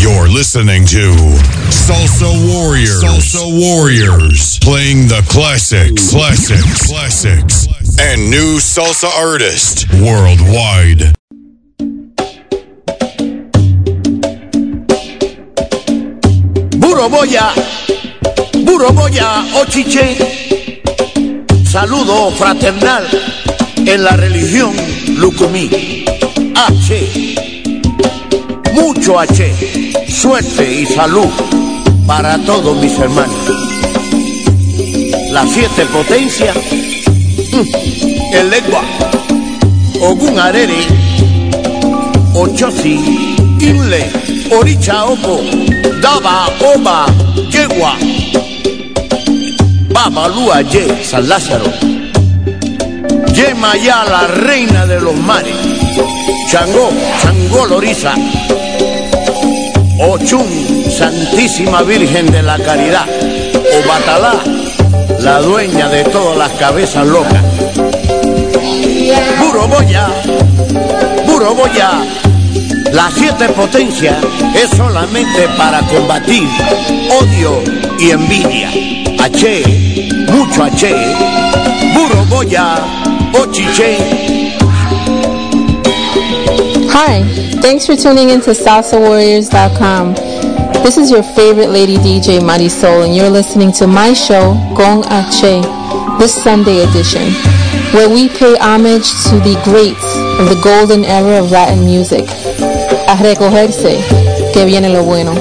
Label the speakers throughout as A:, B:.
A: You're listening to Salsa Warriors. Salsa Warriors. Playing the classics, classics, classics, and new salsa artists worldwide.
B: Buro Boya, Buro Boya Ochiche, saludo fraternal en la religión Lucumí. H, mucho H, suerte y salud para todos mis hermanos. Las siete potencias, mm, el lengua, Ogun Arere, Ochosi, Inle, Oricha Opo, Daba, Oba, Yegua, Babalúa Ye, San Lázaro, Yema ya la reina de los mares, Changó, Changó Loriza, Ochun, Santísima Virgen de la Caridad, Obatalá, la dueña de todas las cabezas locas. Puro Boya, Puro Boya, las siete potencias es solamente para combatir odio y envidia. H, mucho H, Puro Boya, Ochiche.
C: Hi, thanks for tuning in to SalsaWarriors.com. This is your favorite lady DJ Marisol, and you're listening to my show, Gong Ache, this Sunday edition, where we pay homage to the greats of the golden era of Latin music. A recogerse, que viene lo bueno.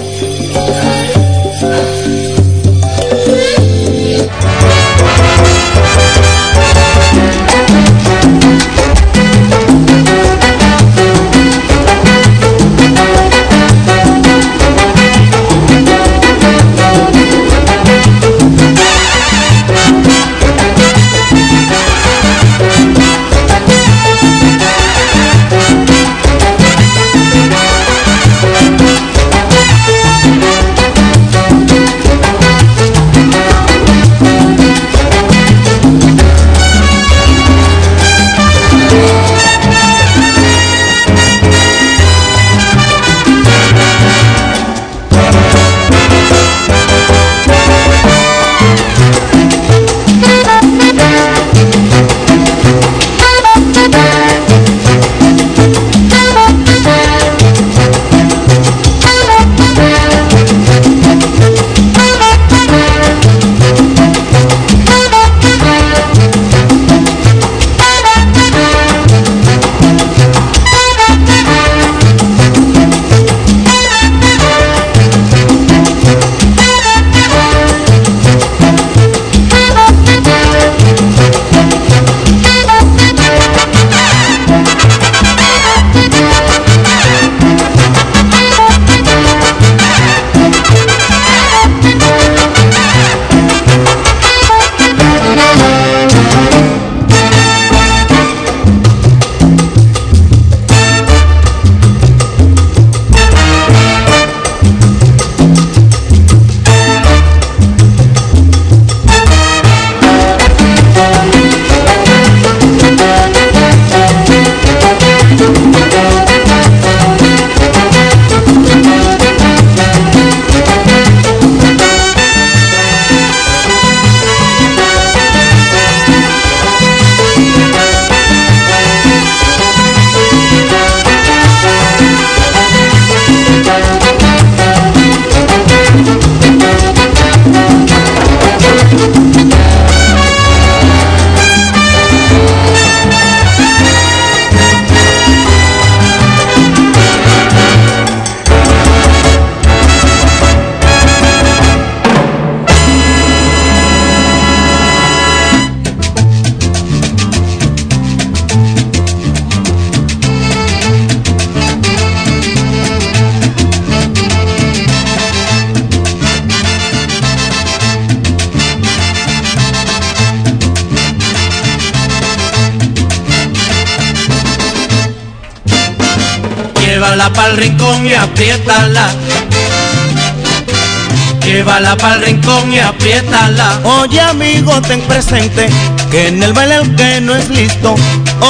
D: Llévala pa'l rincón y apriétala.
E: Oye amigo, ten presente que en el baile el que no es listo.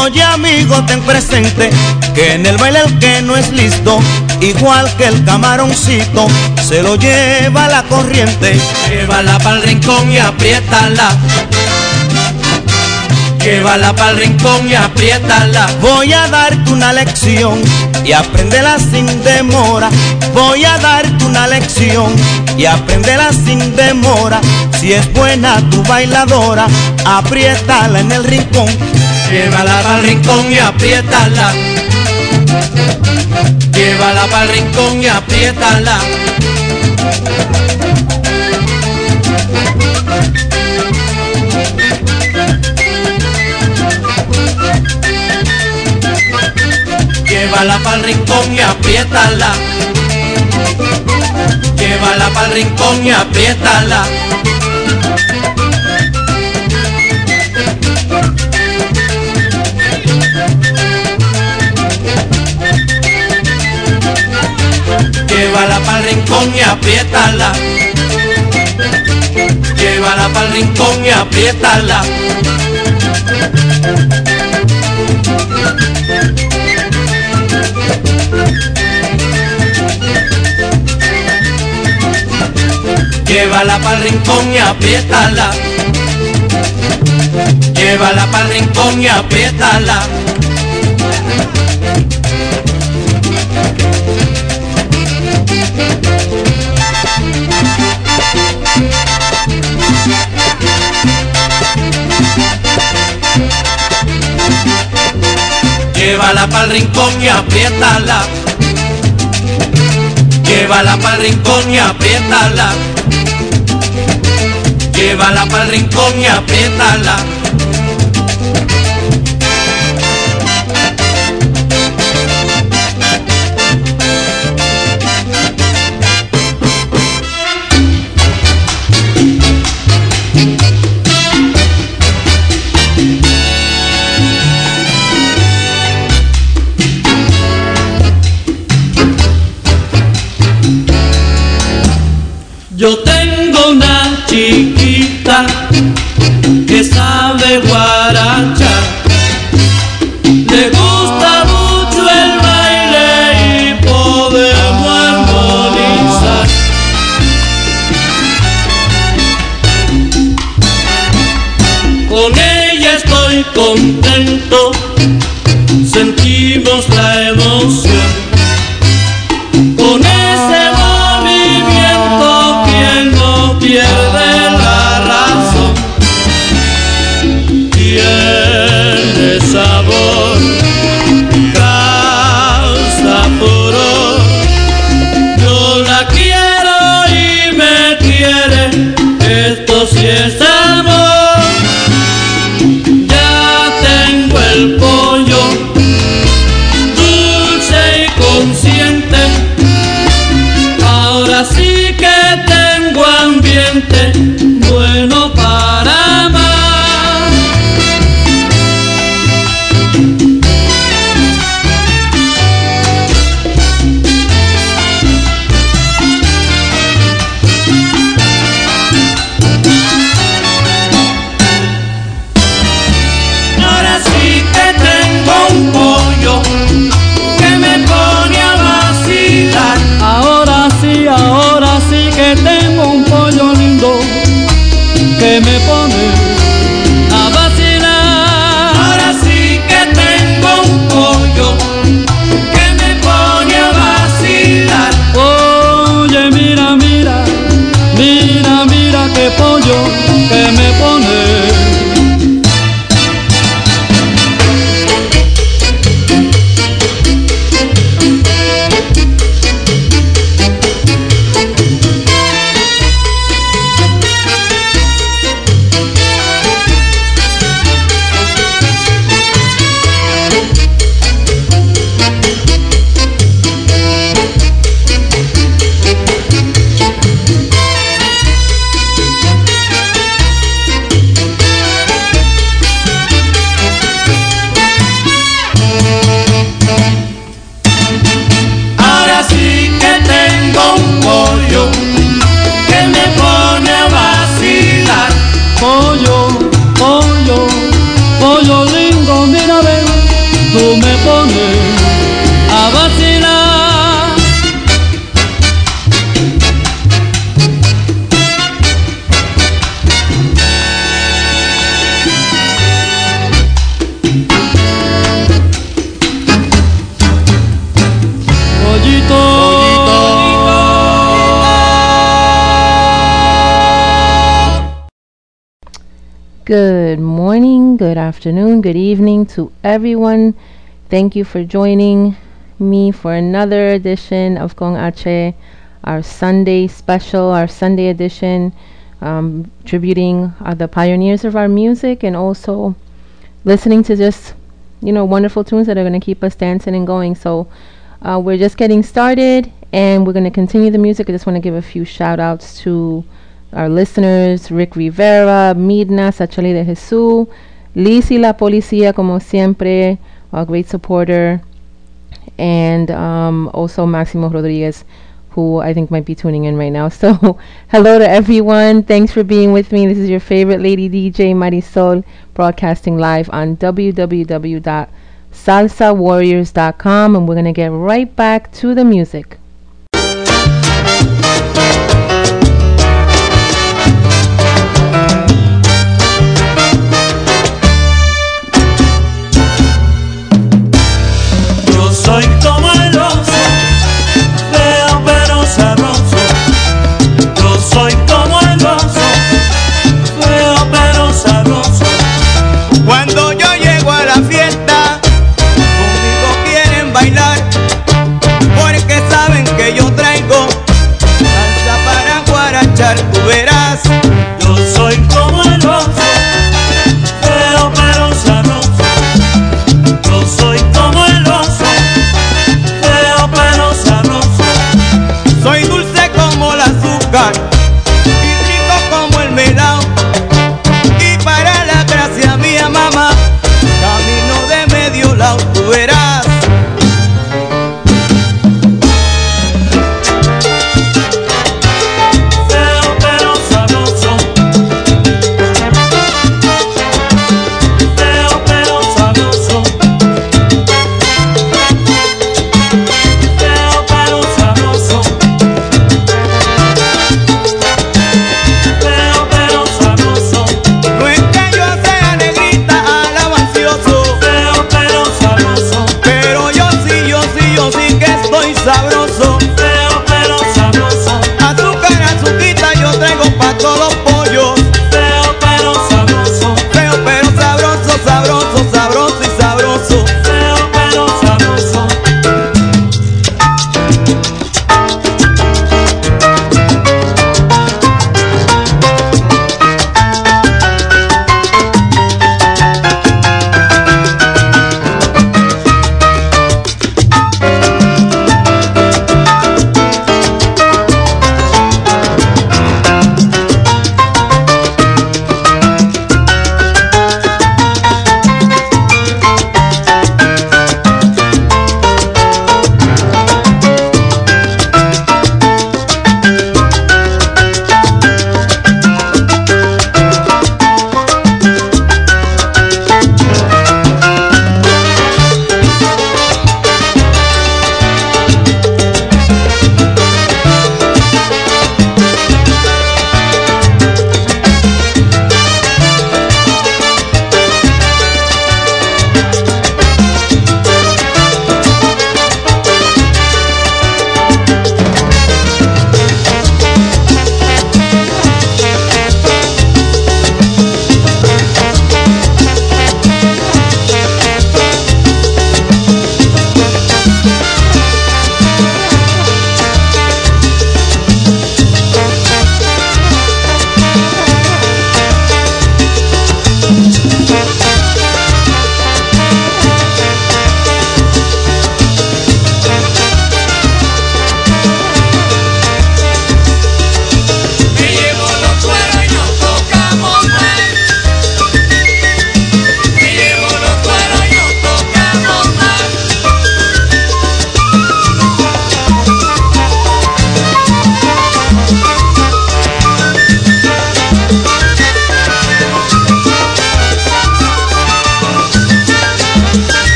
E: Oye amigo, ten presente que en el baile el que no es listo
F: igual que el camaroncito, se lo lleva la corriente.
E: Llévala pa'l rincón y apriétala. Llévala pa'l rincón y apriétala.
F: Voy a darte una lección y apréndela sin demora. Voy a darte una lección y apréndela sin demora. Si es buena tu bailadora, apriétala en el rincón.
E: Llévala pa'l rincón y apriétala. Llévala pa'l rincón y apriétala. Llévala pa'l rincón y apriétala. Llévala pa'l rincón y apriétala. Llévala pa'l rincón y apriétala. Llévala pa'l rincón y apriétala. Llévala pa'l rincón y apriétala. Llévala pa'l rincón y apriétala. Llévala pa'l rincón y apriétala. Llévala pa'l rincón y apriétala. Llévala pa'l rincón y apriétala.
G: Yo tengo una chiquita que sabe guaracha.
C: Good morning, good afternoon, good evening to everyone. Thank you for joining me for another edition of Gong Ache, our Sunday special, our Sunday edition, um, tributing uh, the pioneers of our music and also listening to just, you know, wonderful tunes that are going to keep us dancing and going. So uh, we're just getting started and we're going to continue the music. I just want to give a few shout outs to our listeners, Rick Rivera, Midna, Sachali de Jesús, Lizzy La Policía, como siempre, a great supporter, and um, also Maximo Rodriguez, who I think might be tuning in right now. So, hello to everyone. Thanks for being with me. This is your favorite lady DJ, Marisol, broadcasting live on www.salsawarriors.com, and we're going to get right back to the music.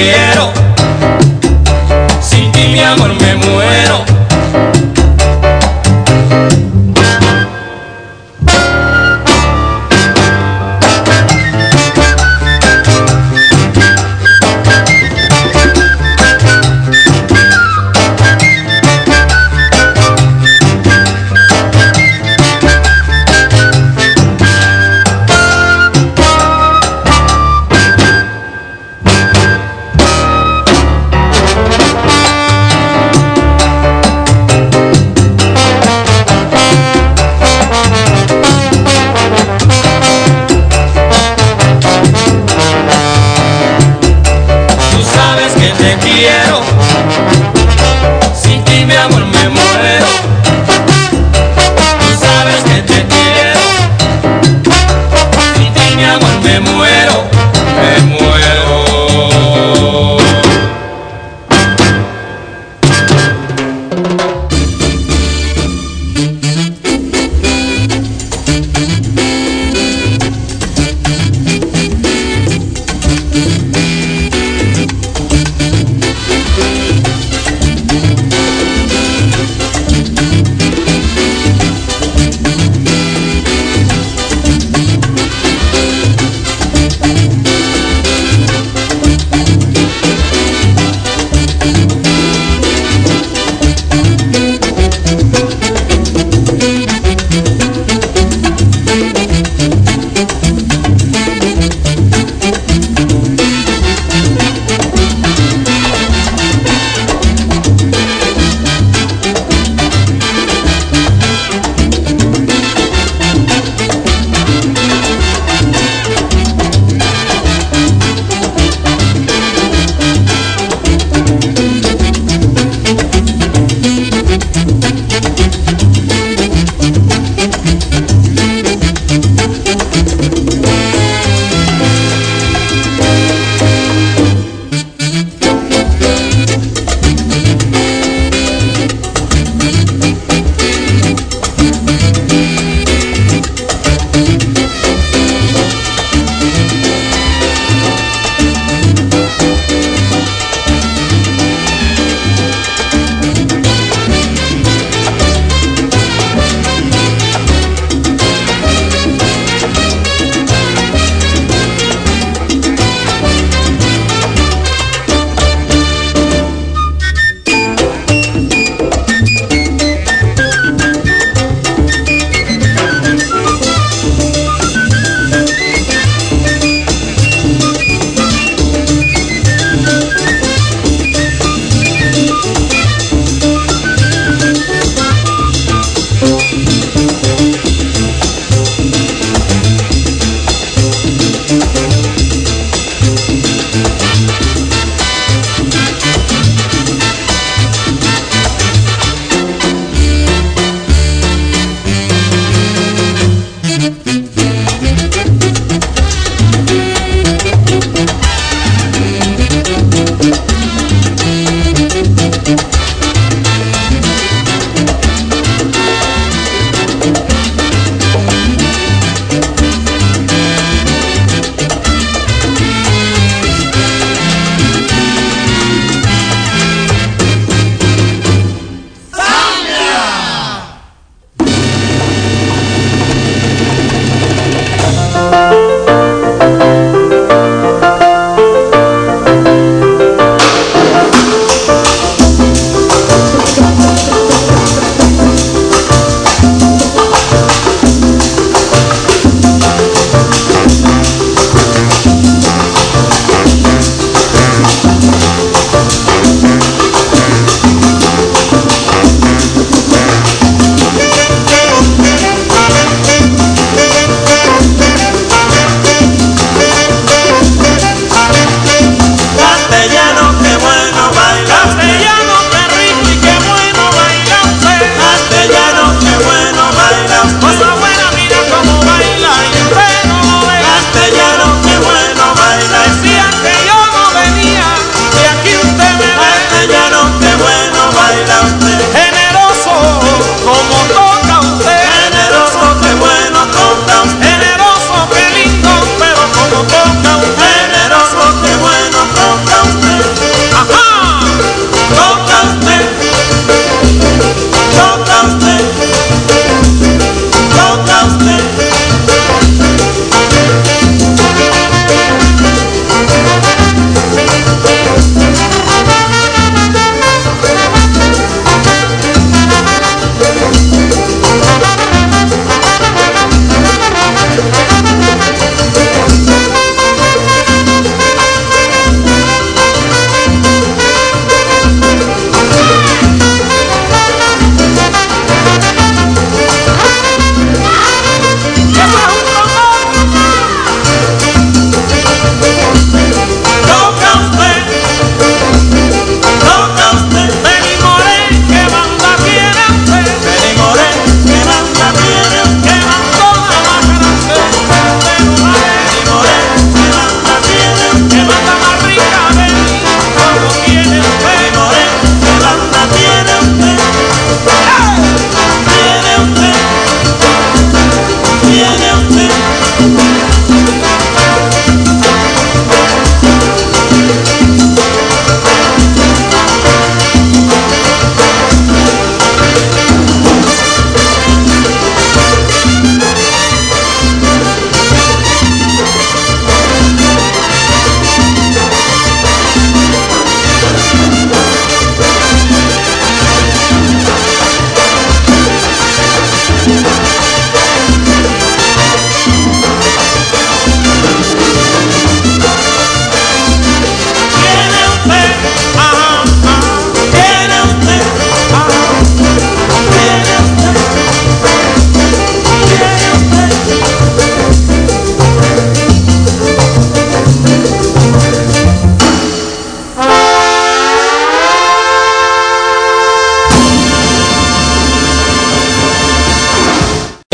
H: yeah.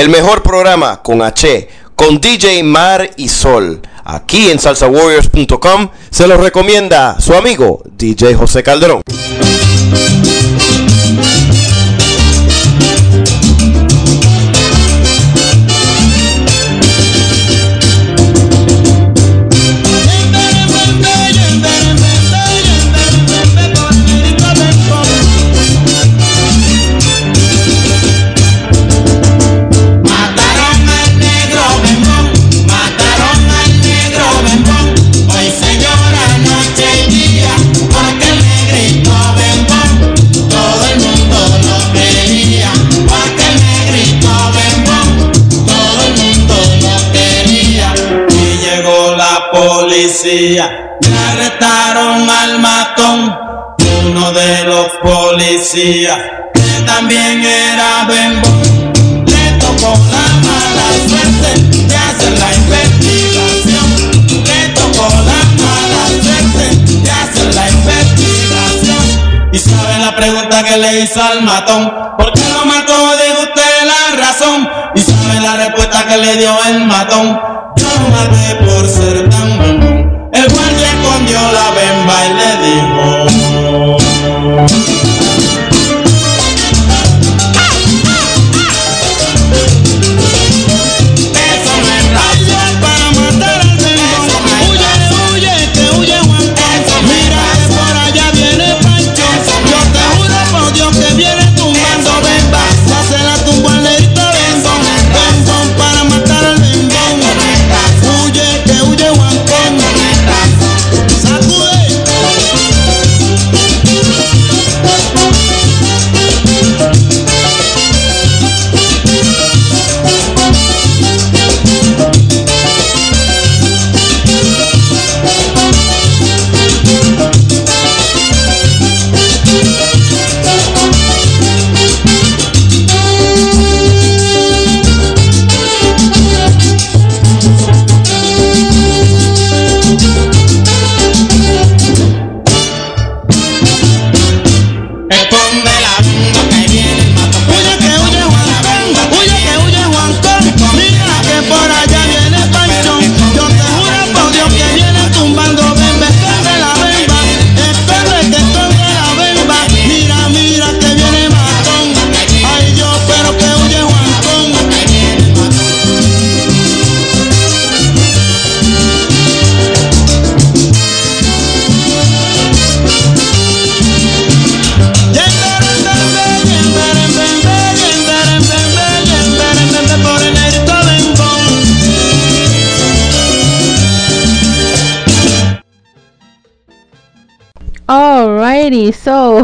I: El mejor programa con H, con DJ Mar y Sol. Aquí en salsawarriors.com se lo recomienda su amigo DJ José Calderón.
J: Policía, y arrestaron al matón. Uno de los policías que también era bembón. Le tocó la mala suerte de hacer la investigación. Le tocó la mala suerte de hacer la investigación. Y sabe la pregunta que le hizo al matón. ¿Por qué lo mató? Dijo usted la razón. Y sabe la respuesta que le dio el matón. Yo maté por ser tan bembón. El guardia escondió la bemba y le dijo.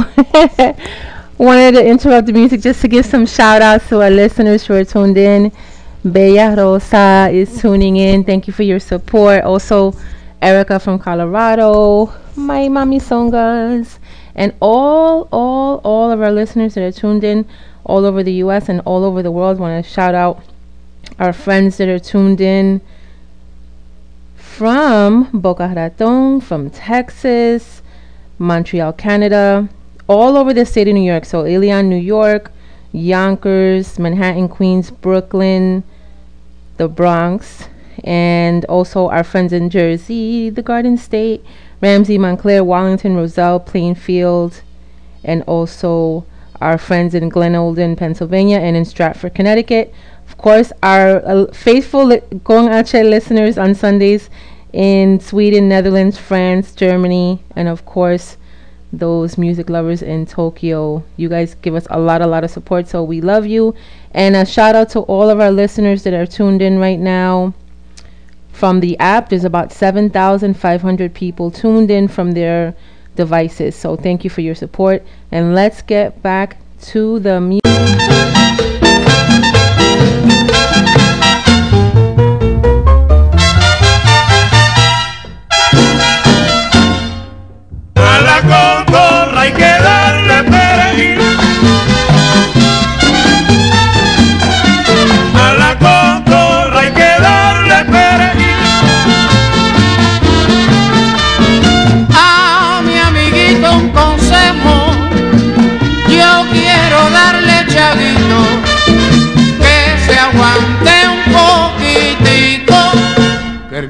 C: wanted to interrupt the music just to give some shout outs to our listeners who are tuned in. Bella Rosa is tuning in. Thank you for your support. Also, Erica from Colorado, my mommy songas, and all, all, all of our listeners that are tuned in all over the US and all over the world. Want to shout out our friends that are tuned in from Boca Raton, from Texas, Montreal, Canada, all over the state of New York. So, Ilion, New York, Yonkers, Manhattan, Queens, Brooklyn, the Bronx, and also our friends in Jersey, the Garden State, Ramsey, Montclair, Wallington, Roselle, Plainfield, and also our friends in Glen Olden, Pennsylvania, and in Stratford, Connecticut. Of course, our uh, faithful li- Gong Ache listeners on Sundays in Sweden, Netherlands, France, Germany, and of course, those music lovers in Tokyo. You guys give us a lot, a lot of support, so we love you. And a shout out to all of our listeners that are tuned in right now from the app. There's about 7,500 people tuned in from their devices. So thank you for your support. And let's get back to the music.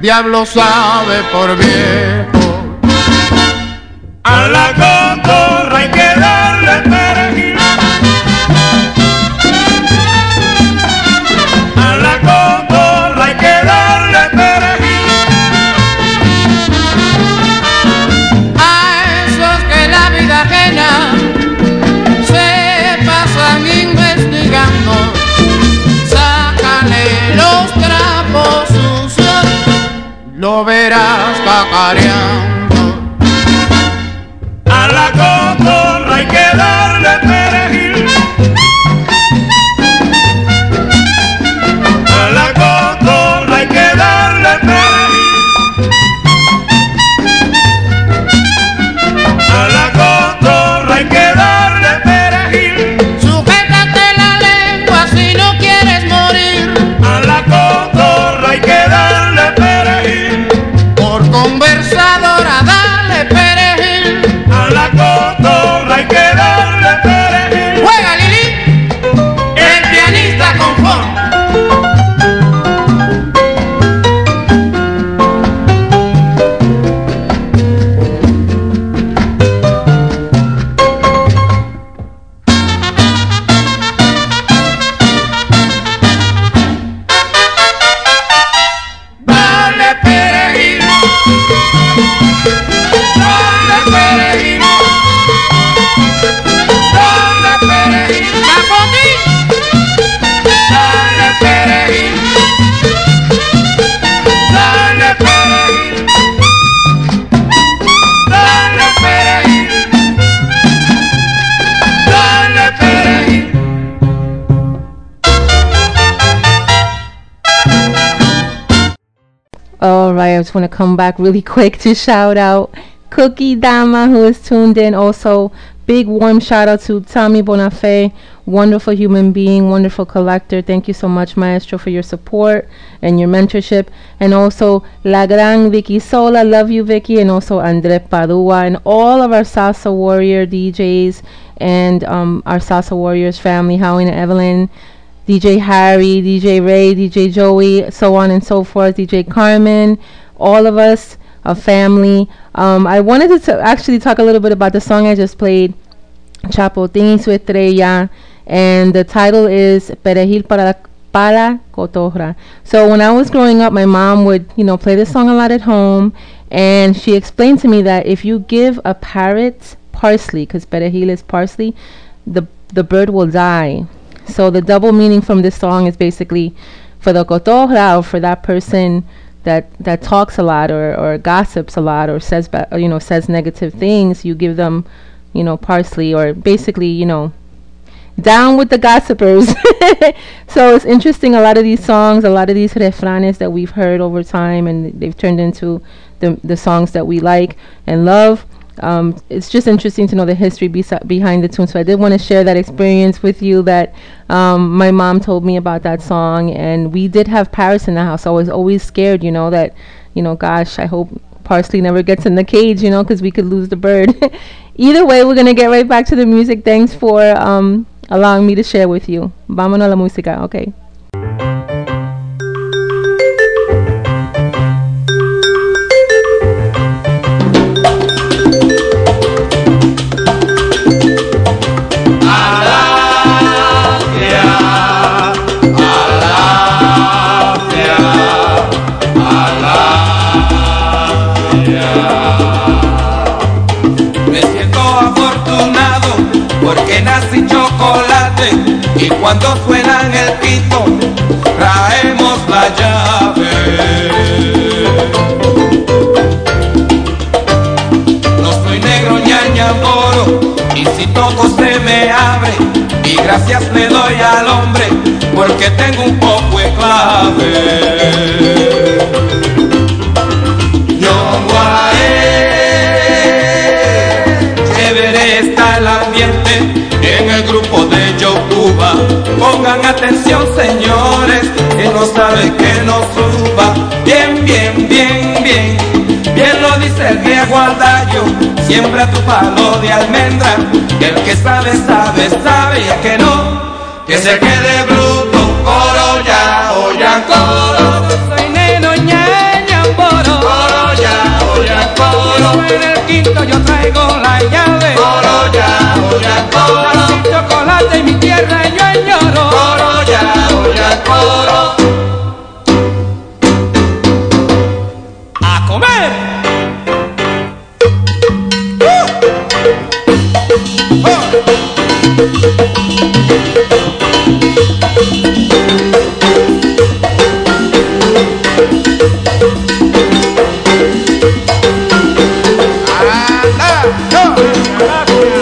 K: Diablo sabe por viejo.
L: A la cotorra
C: Yeah. Just want to come back really quick to shout out Cookie Dama, who is tuned in. Also, big warm shout out to Tommy Bonafé, wonderful human being, wonderful collector. Thank you so much, Maestro, for your support and your mentorship. And also, La Gran Vicky Sola, love you, Vicky, and also Andre Padua, and all of our Salsa Warrior DJs and um, our Salsa Warriors family, Howie and Evelyn. DJ Harry, DJ Ray, DJ Joey, so on and so forth, DJ Carmen, all of us, a family. Um, I wanted to t- actually talk a little bit about the song I just played, Chapotín su estrella, and the title is Perejil para para cotorra. So when I was growing up, my mom would, you know, play this song a lot at home, and she explained to me that if you give a parrot parsley, because perejil is parsley, the the bird will die. So the double meaning from this song is basically for the cotorra or for that person that that talks a lot or, or gossips a lot or says ba- you know says negative things. You give them, you know, parsley or basically you know down with the gossipers. so it's interesting. A lot of these songs, a lot of these refranes that we've heard over time, and they've turned into the the songs that we like and love. Um, it's just interesting to know the history besi- behind the tune. So I did want to share that experience with you. That um, my mom told me about that song, and we did have Paris in the house. I was always scared, you know, that you know, gosh, I hope Parsley never gets in the cage, you know, because we could lose the bird. Either way, we're gonna get right back to the music. Thanks for um, allowing me to share with you. Vámonos a la música, okay.
J: Cuando suenan el pito traemos la llave. No soy negro ñaña moro y si toco se me abre y gracias le doy al hombre porque tengo un poco de clave. Chévere Pongan atención, señores, que no sabe que no suba. Bien, bien, bien, bien. Bien lo dice el viejo Aldayo, siembra tu palo de almendra. Que el que sabe, sabe, sabe, y el que no, que se quede bruto. Coro ya, oyan coro. Coro.
M: En el quinto yo traigo la llave.
J: Coro ya, olla, coro.
M: Mi chocolate y mi tierra y yo añoro.
J: Coro ya, olla, coro.
E: A
N: comer. ¡Uh! ¡Oh! Maravilha.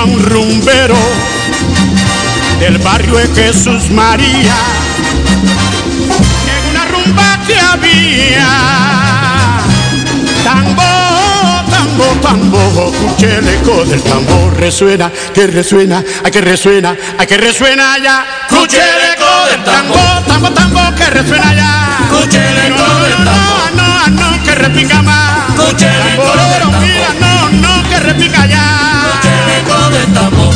N: Un rumbero del barrio de Jesús María, en una rumba que había. Tambo, tambo, tambo, escuché el eco del tambor, resuena, que resuena, ay que resuena, ay que resuena ya.
M: Escuché el eco del tambor.
N: Tambo, tambo, tambo, que resuena ya.
M: Escuché el eco del tambor.
N: No, no, no, que repica más.
M: Escuché el eco del tambor.
N: mira, no, no, que repica ya.
M: Del tambor.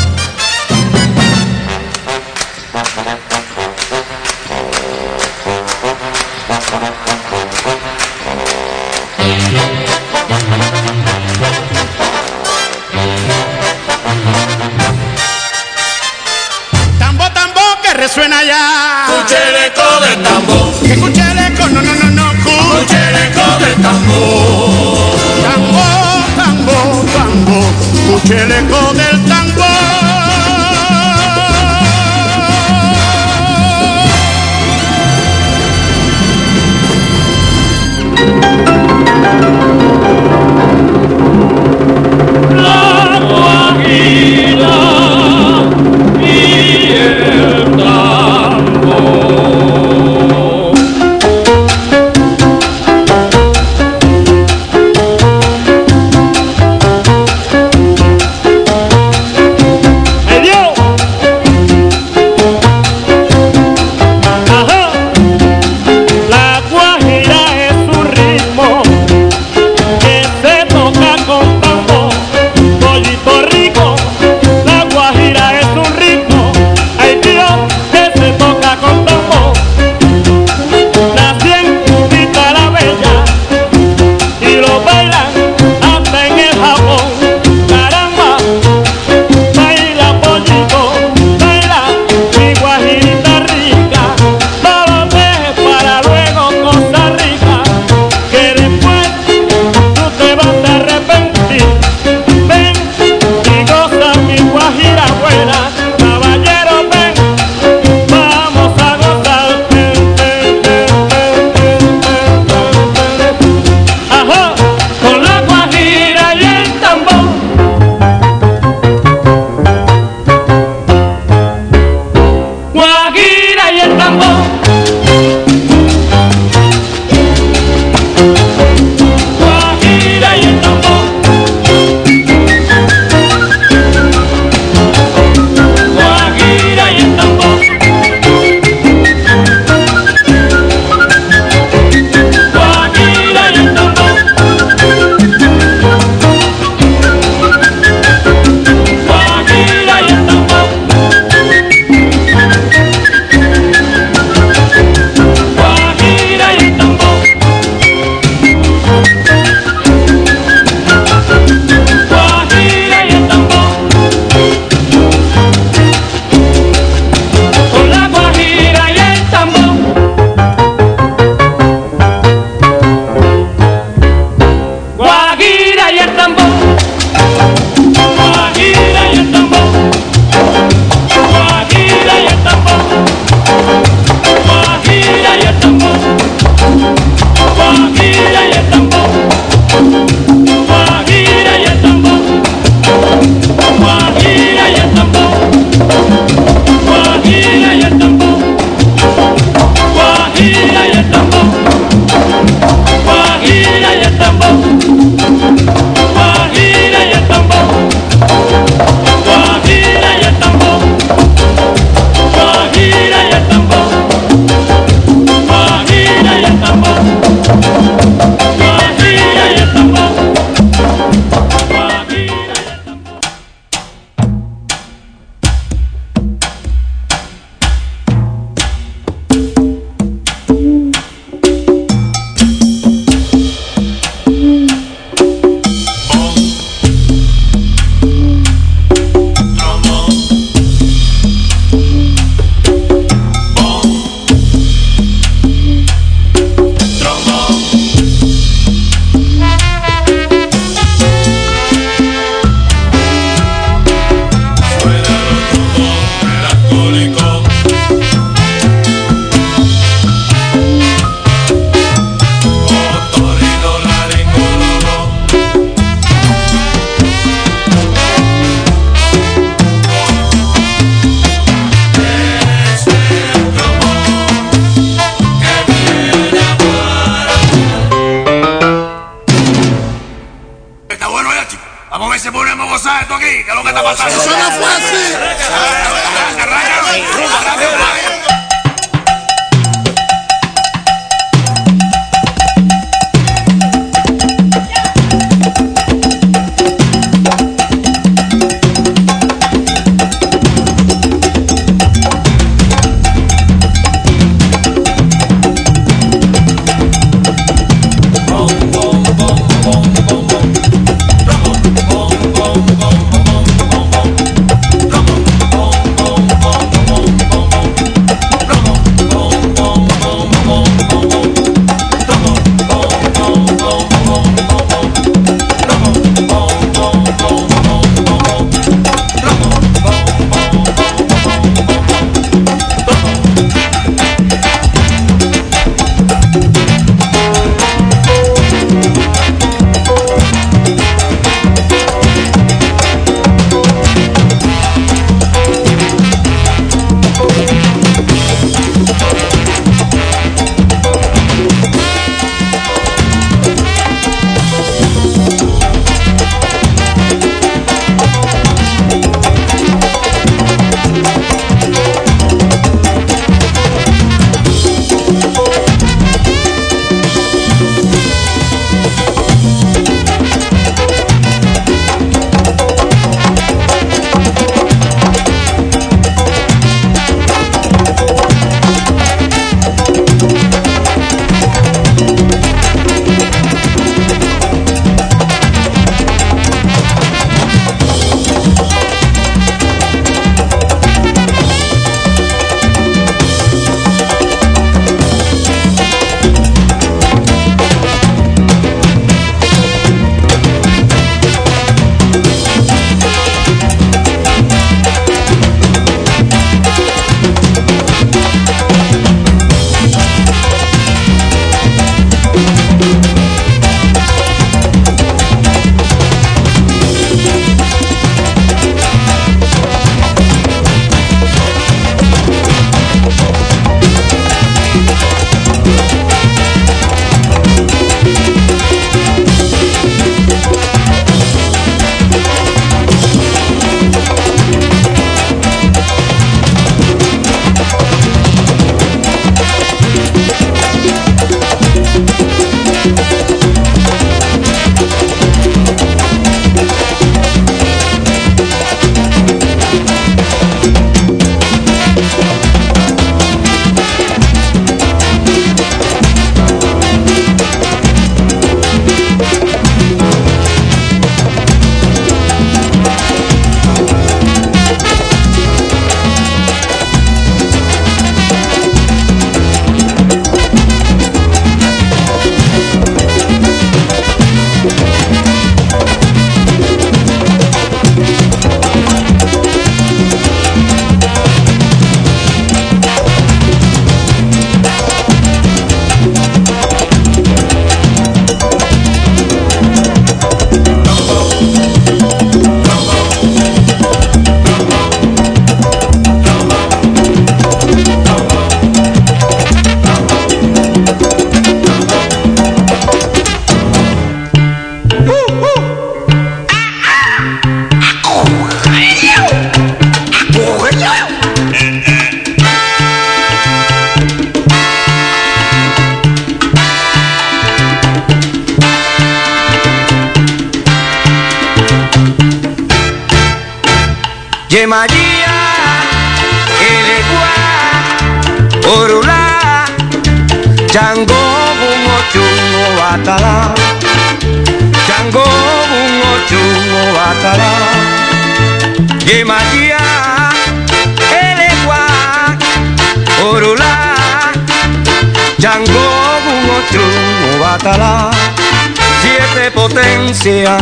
O: potencia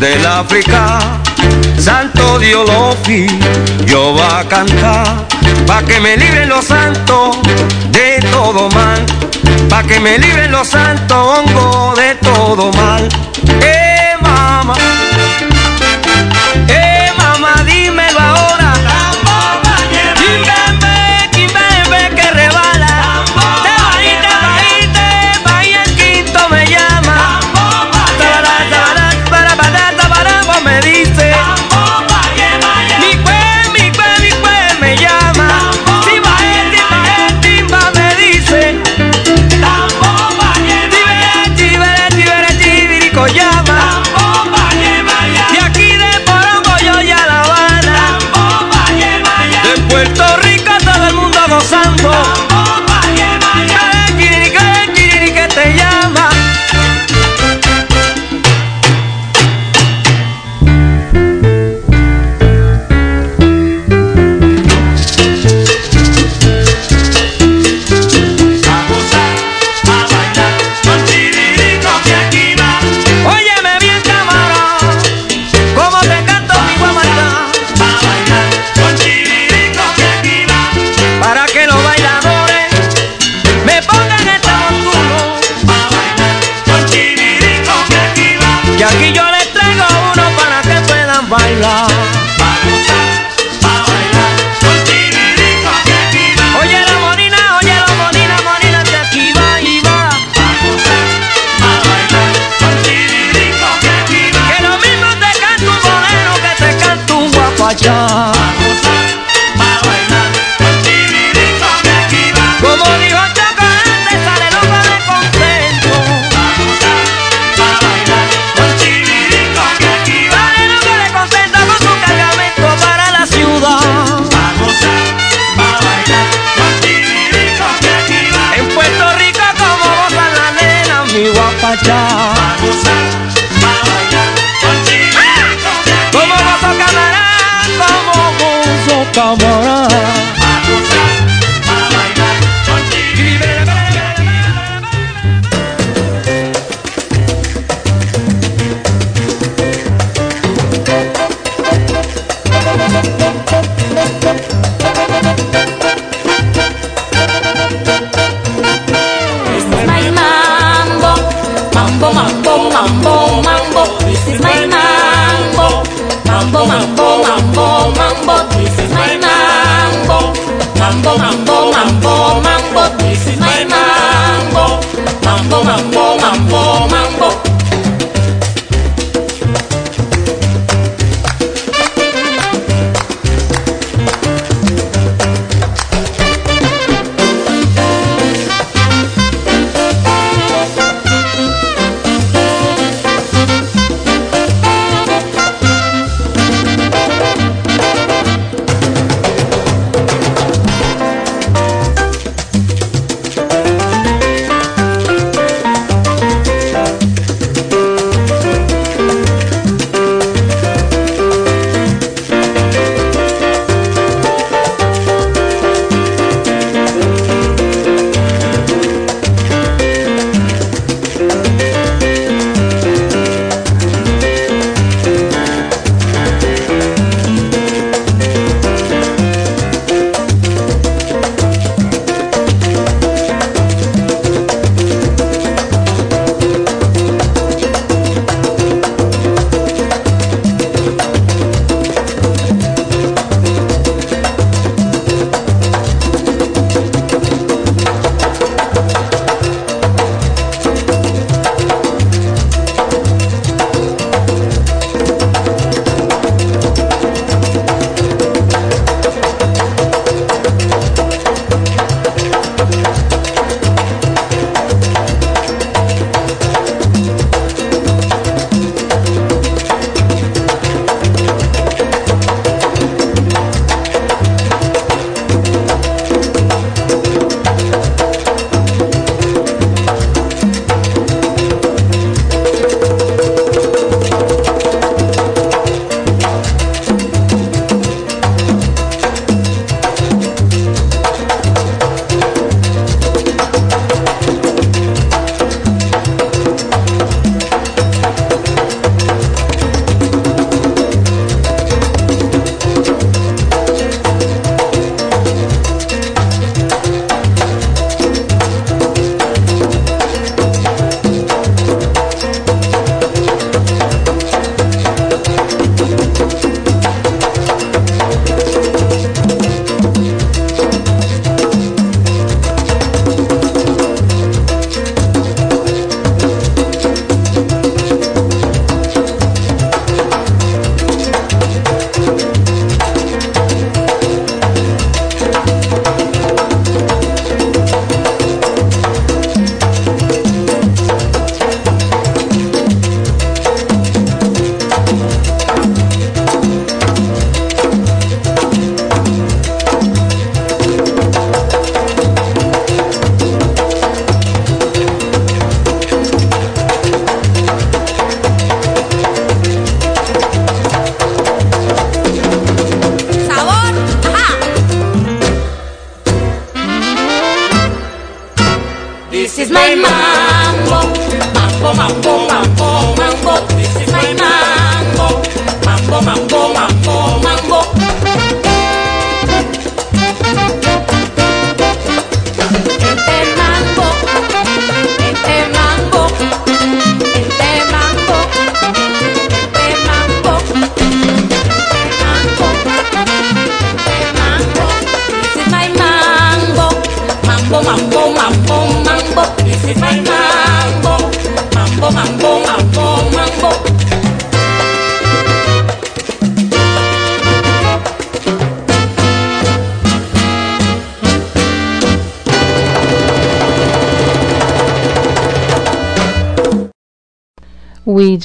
O: del África. Santo Dios yo va a cantar, pa' que me libren los santos de todo mal, pa' que me libren los santos hongo de todo mal.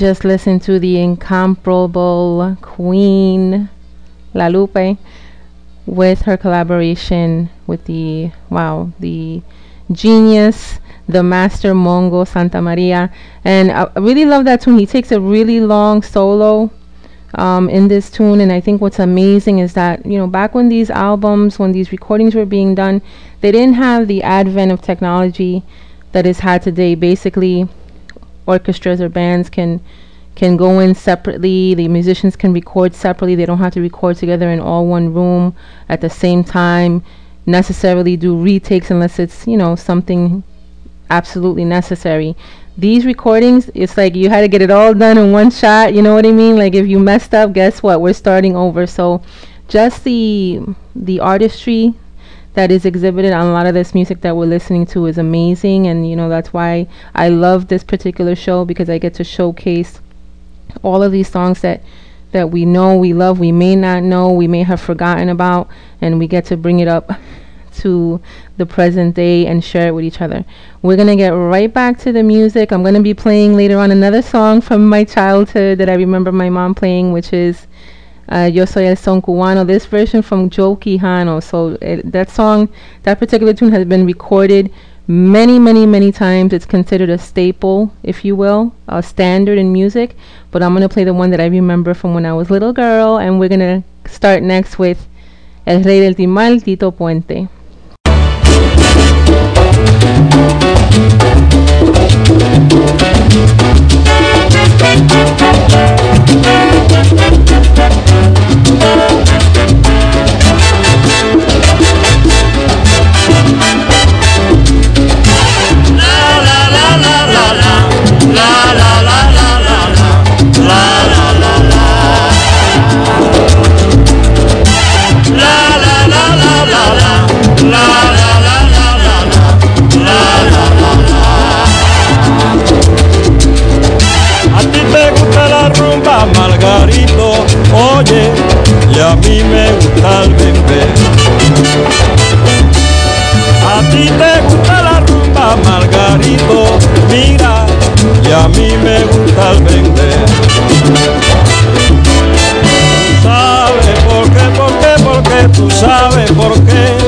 C: Just listened to the incomparable Queen La Lupe with her collaboration with the wow, the genius, the master Mongo Santa Maria. And I really love that tune. He takes a really long solo um, in this tune. And I think what's amazing is that, you know, back when these albums, when these recordings were being done, they didn't have the advent of technology that is had today. Basically, orchestras or bands can can go in separately. The musicians can record separately. They don't have to record together in all one room at the same time. Necessarily do retakes unless it's you know something absolutely necessary. These recordings, it's like you had to get it all done in one shot. You know what I mean? Like if you messed up, guess what? We're starting over. So just the the artistry that is exhibited on a lot of this music that we're listening to is amazing and you know that's why I love this particular show because I get to showcase all of these songs that that we know we love we may not know we may have forgotten about and we get to bring it up to the present day and share it with each other. We're going to get right back to the music. I'm going to be playing later on another song from my childhood that I remember my mom playing which is uh, Yo Soy El Son Cubano, this version from Joe Quijano. So it, that song, that particular tune has been recorded many, many, many times. It's considered a staple, if you will, a standard in music. But I'm going to play the one that I remember from when I was little girl. And we're going to start next with El Rey del Timal, Tito Puente.
P: Thank you. Oye, y a mí me gusta el bebé. A ti te gusta la rumba, Margarito, mira, y a mí me gusta el bebé. Tú sabes por qué, por qué, por qué, tú sabes por qué,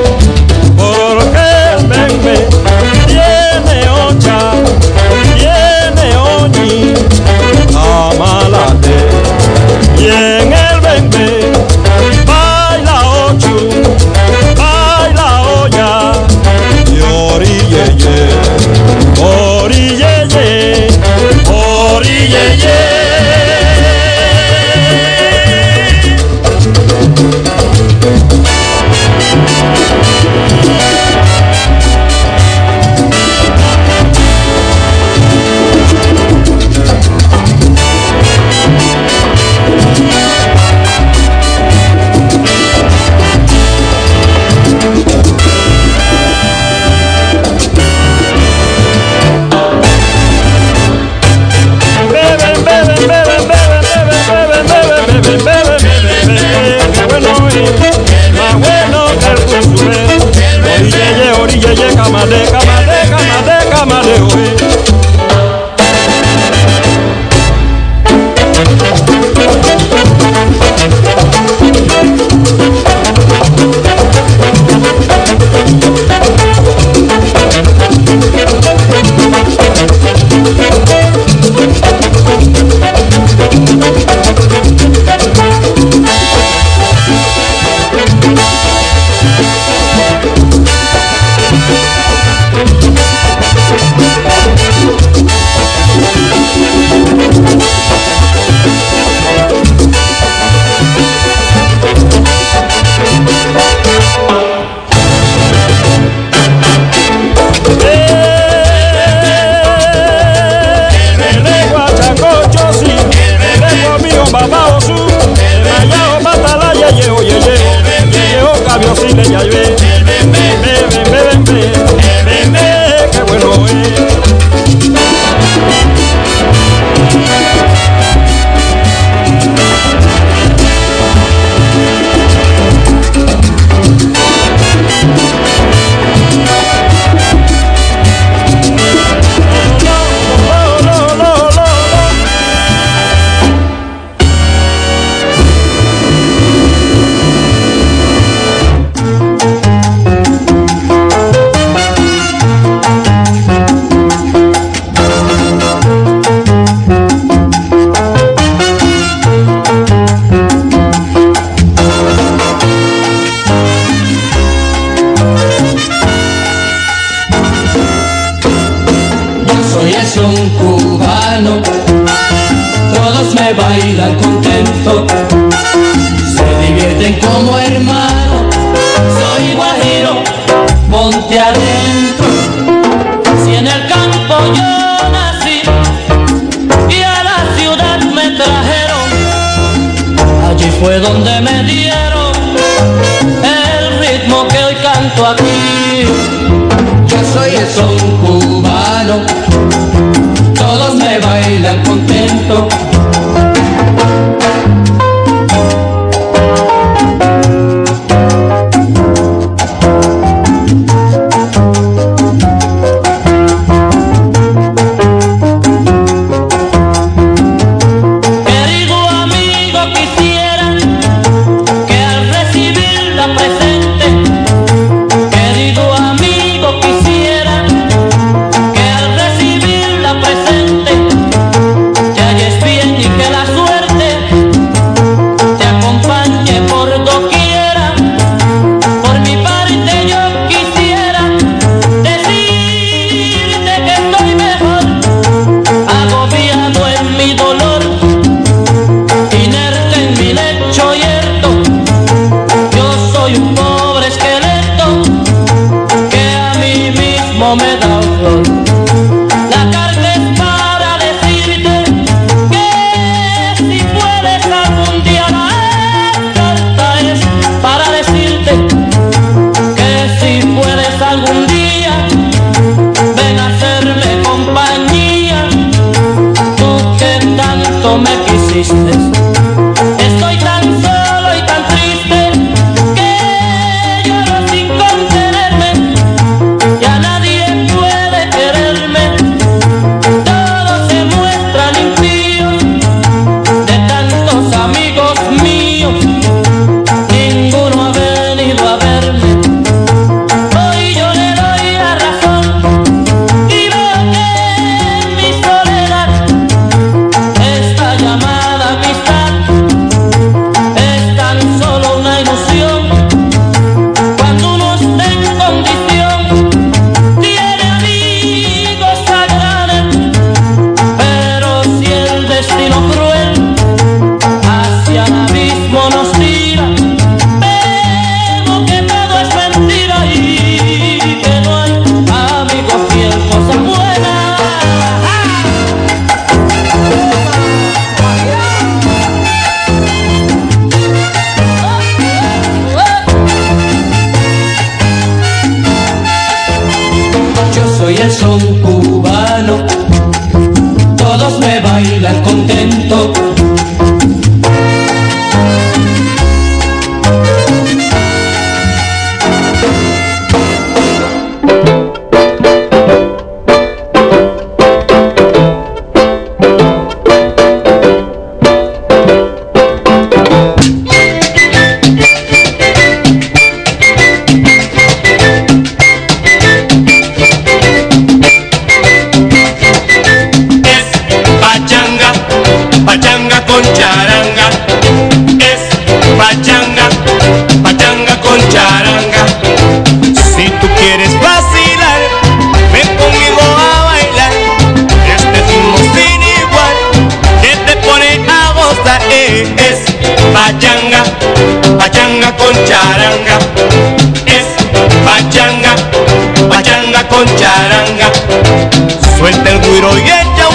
L: Suelta el guiro y echa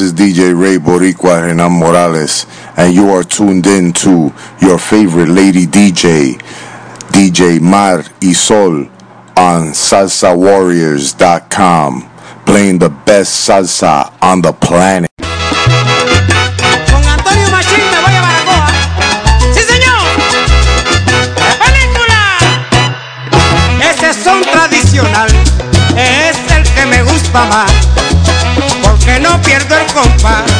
Q: This is DJ Ray Boricua Hernan Morales, and you are tuned in to your favorite lady DJ, DJ Mar Isol, on SalsaWarriors.com, playing the best salsa on the planet.
B: Más.
R: perder, compa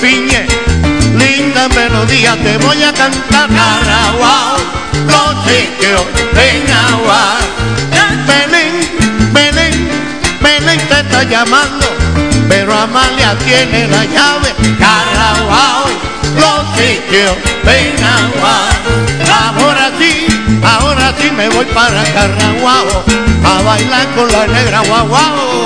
R: Piñe, linda melodía te voy a cantar. Caraguao, los sitios en agua. Belén, Belén, Belén te está llamando, pero Amalia tiene la llave. Caraguao, los sitios en agua. Ahora sí, ahora sí me voy para Caraguao, a bailar con la negra
C: guaguao.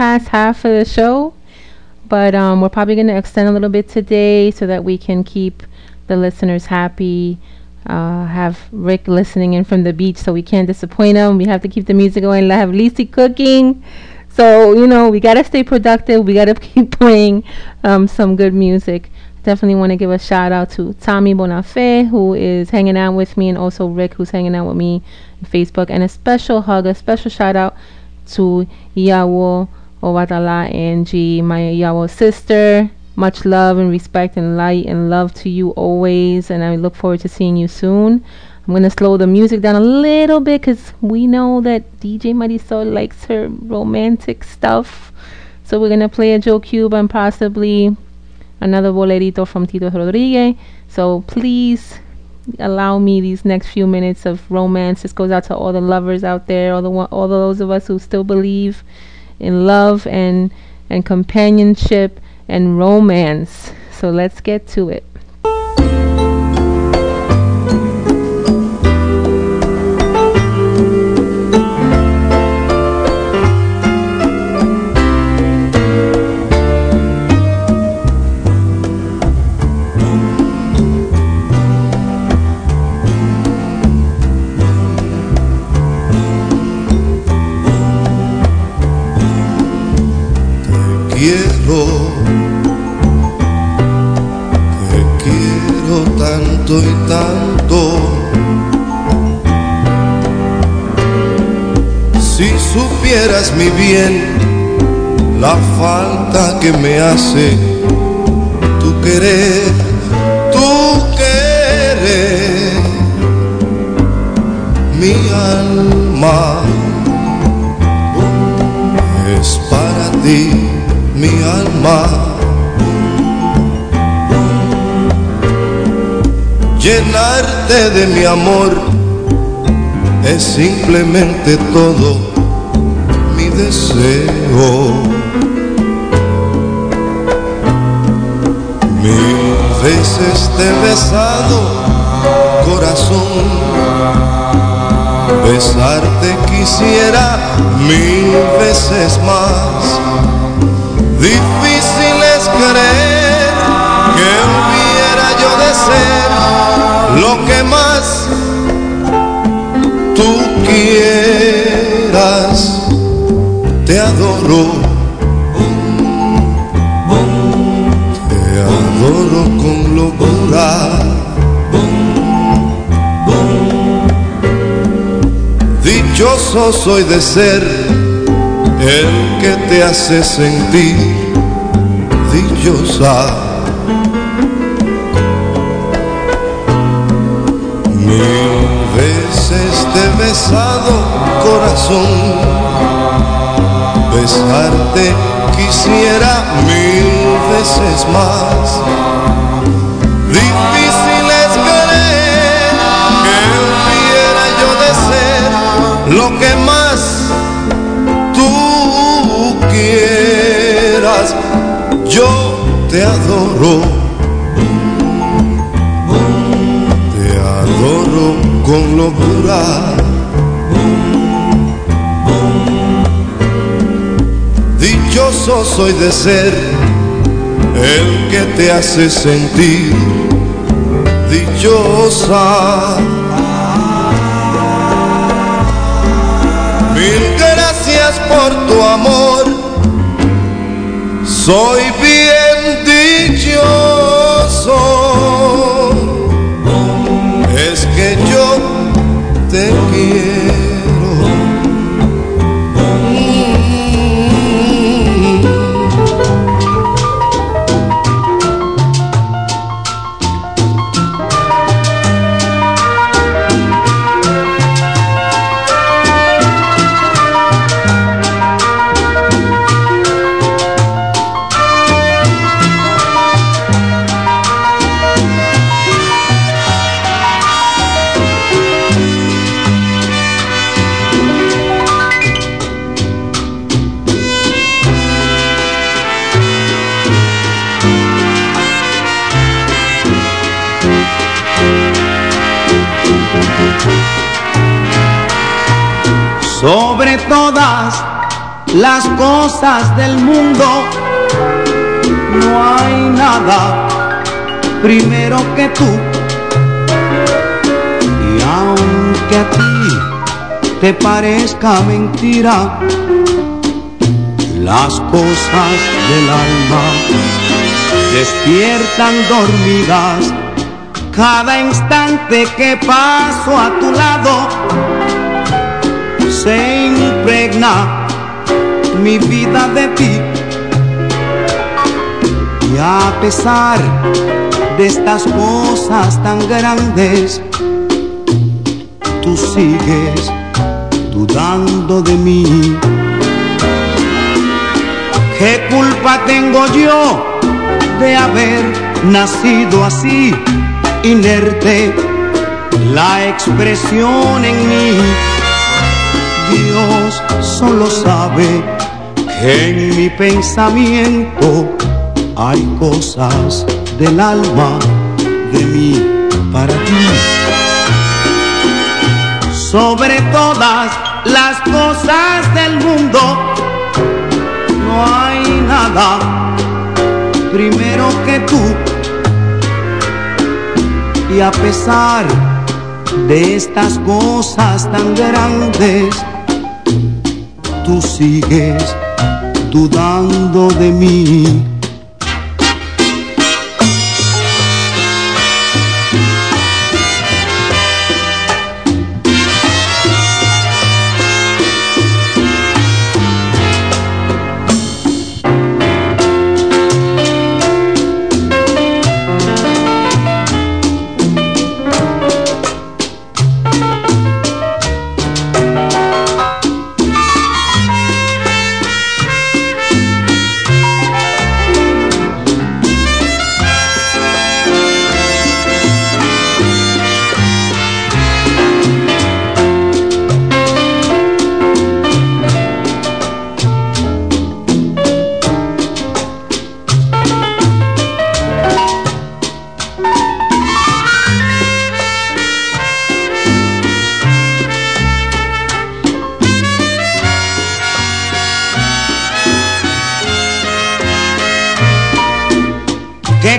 C: Past half of the show, but um, we're probably going to extend a little bit today so that we can keep the listeners happy. Uh, have Rick listening in from the beach, so we can't disappoint him. We have to keep the music going. I have Lisi cooking, so you know we gotta stay productive. We gotta keep playing um, some good music. Definitely want to give a shout out to Tommy Bonafé, who is hanging out with me, and also Rick, who's hanging out with me on Facebook. And a special hug, a special shout out to Yawo Owadala Angie, my Yawo sister. Much love and respect and light and love to you always. And I look forward to seeing you soon. I'm going to slow the music down a little bit because we know that DJ Marisol likes her romantic stuff. So we're going to play a Joe Cuba and possibly another bolerito from Tito Rodriguez. So please allow me these next few minutes of romance. This goes out to all the lovers out there, all the all those of us who still believe in love and and companionship and romance. So let's get to it.
S: Si supieras mi bien, la falta que me hace tu querer, tu querer, mi alma es para ti mi alma. Llenarte de mi amor es simplemente todo deseo. Mil veces te he besado, corazón. Besarte quisiera mil veces más. Difícil es creer que de ser lo que más tú quieras. Adoro. Te adoro con locura. Dichoso soy de ser el que te hace sentir dichosa. Mil veces te he besado, corazón. Besarte quisiera mil veces más. Difícil es creer que hubiera yo de ser lo que más tú quieras. Yo te adoro. Te adoro con locura. Dichoso soy de ser el que te hace sentir dichosa. Mil gracias por tu amor. Soy bien dichoso.
E: Las cosas del mundo. No hay nada primero que tú. Y aunque a ti te parezca mentira, las cosas del alma despiertan dormidas. Cada instante que paso a tu lado, se impregna mi vida de ti. Y a pesar de estas cosas tan grandes, tú sigues dudando de mí. ¿Qué culpa tengo yo de haber nacido así, inerte? La expresión en mí Dios solo sabe en mi pensamiento hay cosas del alma de mí para ti. Sobre todas las cosas del mundo no hay nada primero que tú. Y a pesar de estas cosas tan grandes, tú sigues dudando de mí.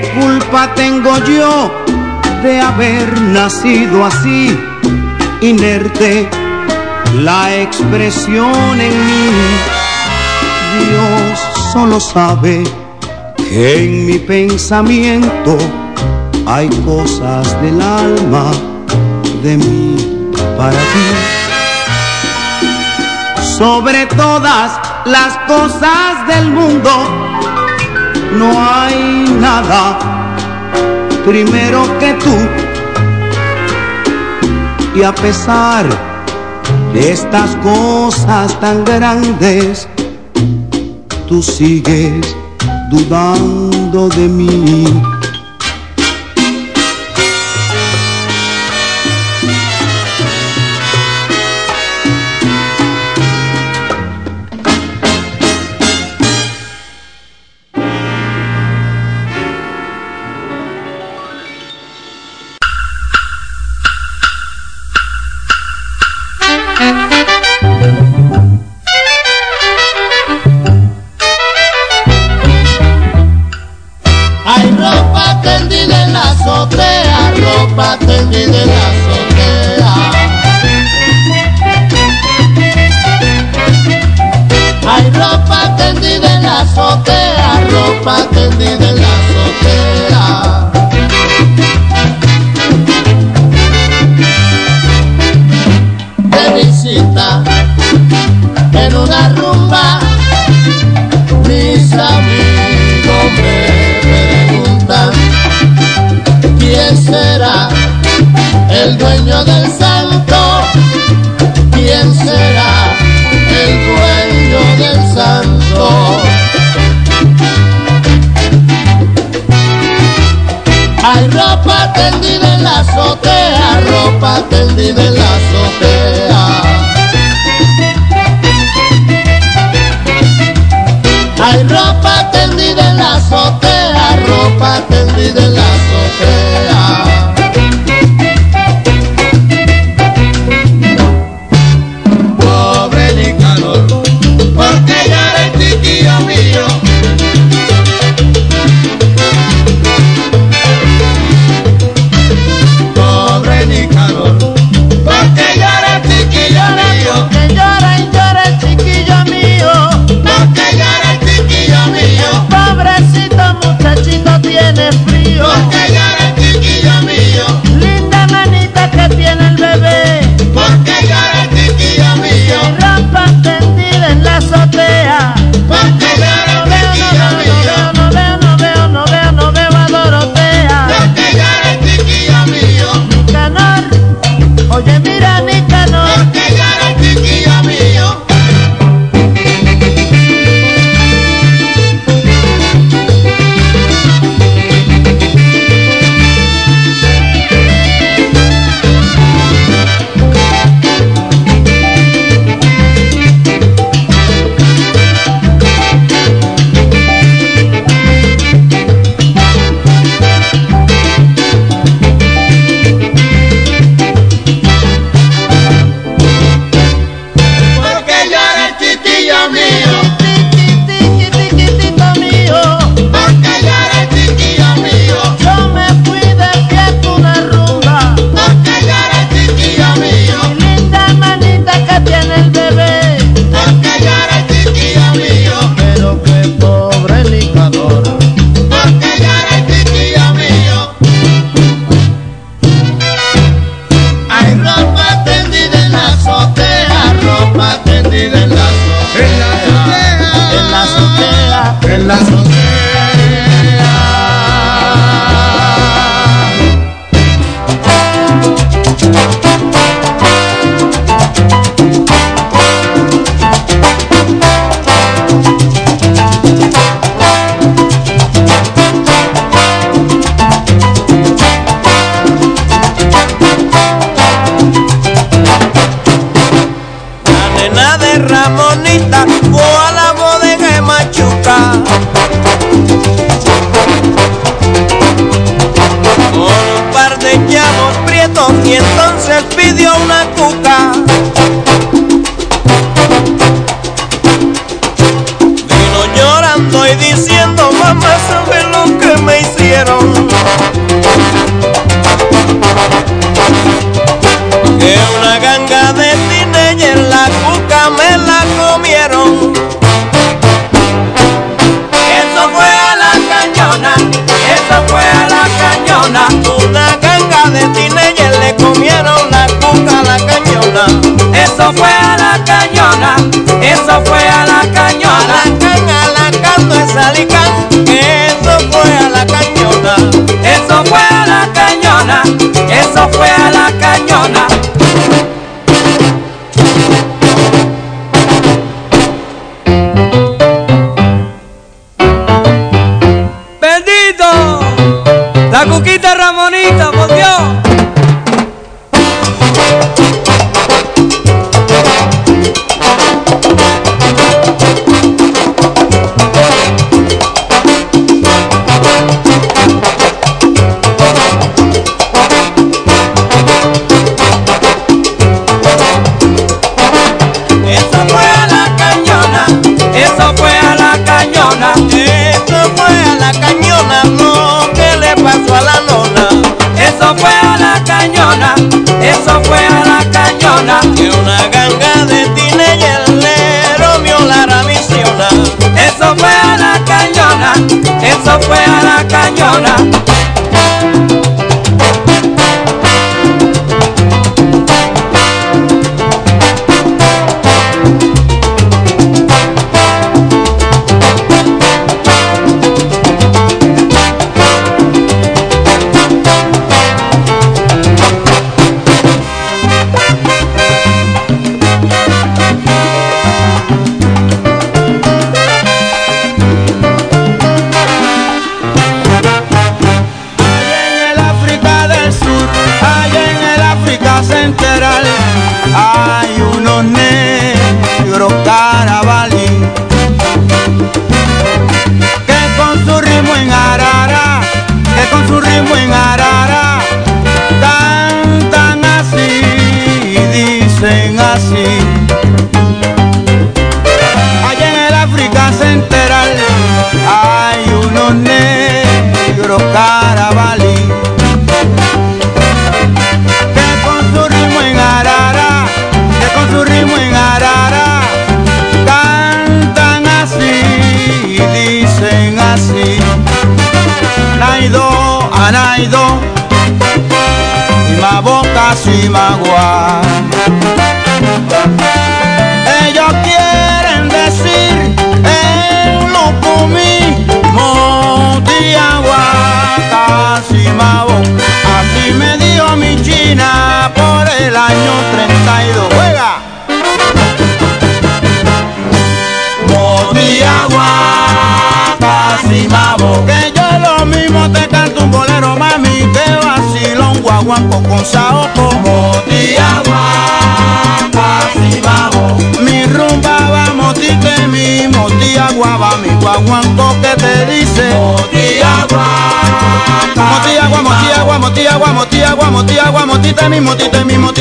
E: Culpa tengo yo
T: de haber nacido así, inerte la expresión en mí? Dios solo sabe que en mi pensamiento hay cosas del alma de mí para ti. Sobre todas las cosas del mundo no hay nada primero que tú. Y a pesar de estas cosas tan grandes, tú sigues dudando de mí.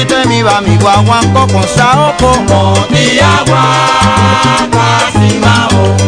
T: kitemi ba migwagwa nkokonsa oko moniagwa kasima o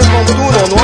T: igual con
E: duro, no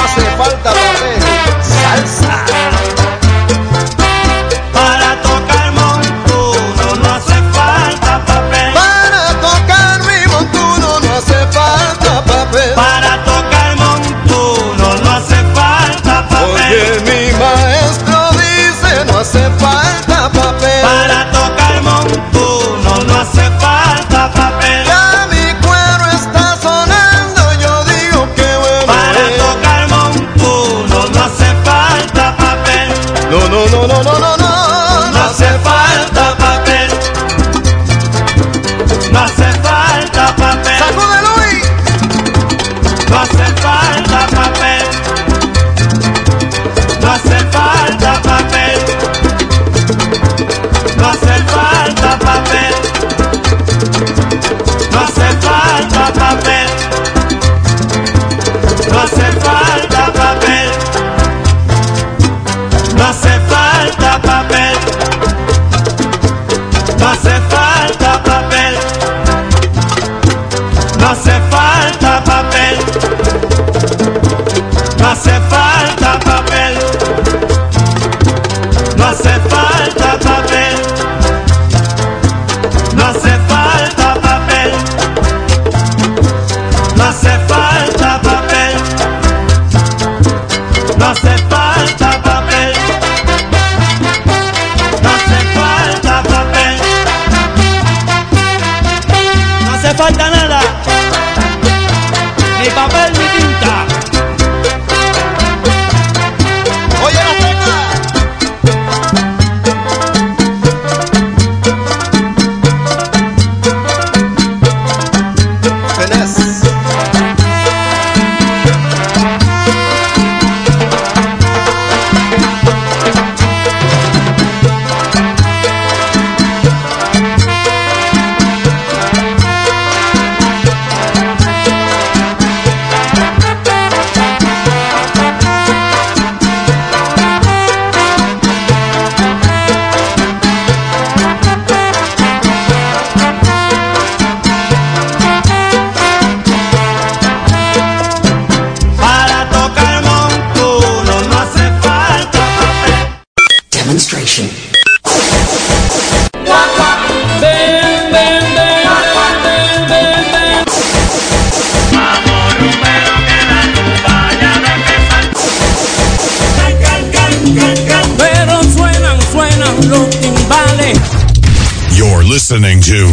A: listening to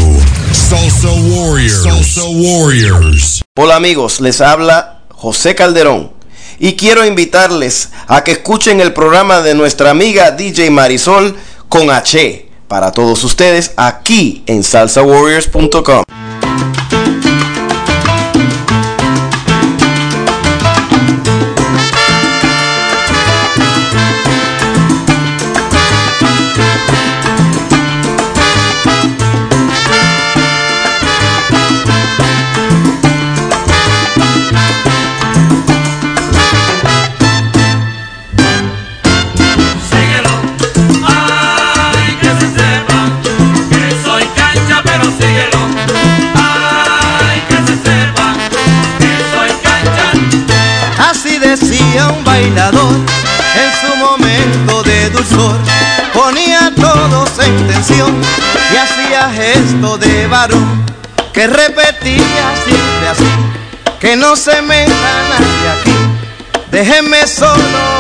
A: Salsa Warriors. Salsa Warriors.
I: Hola amigos, les habla José Calderón y quiero invitarles a que escuchen el programa de nuestra amiga DJ Marisol con H para todos ustedes aquí en salsawarriors.com.
U: varón que repetía siempre así: que no se meta nadie aquí, déjenme solo,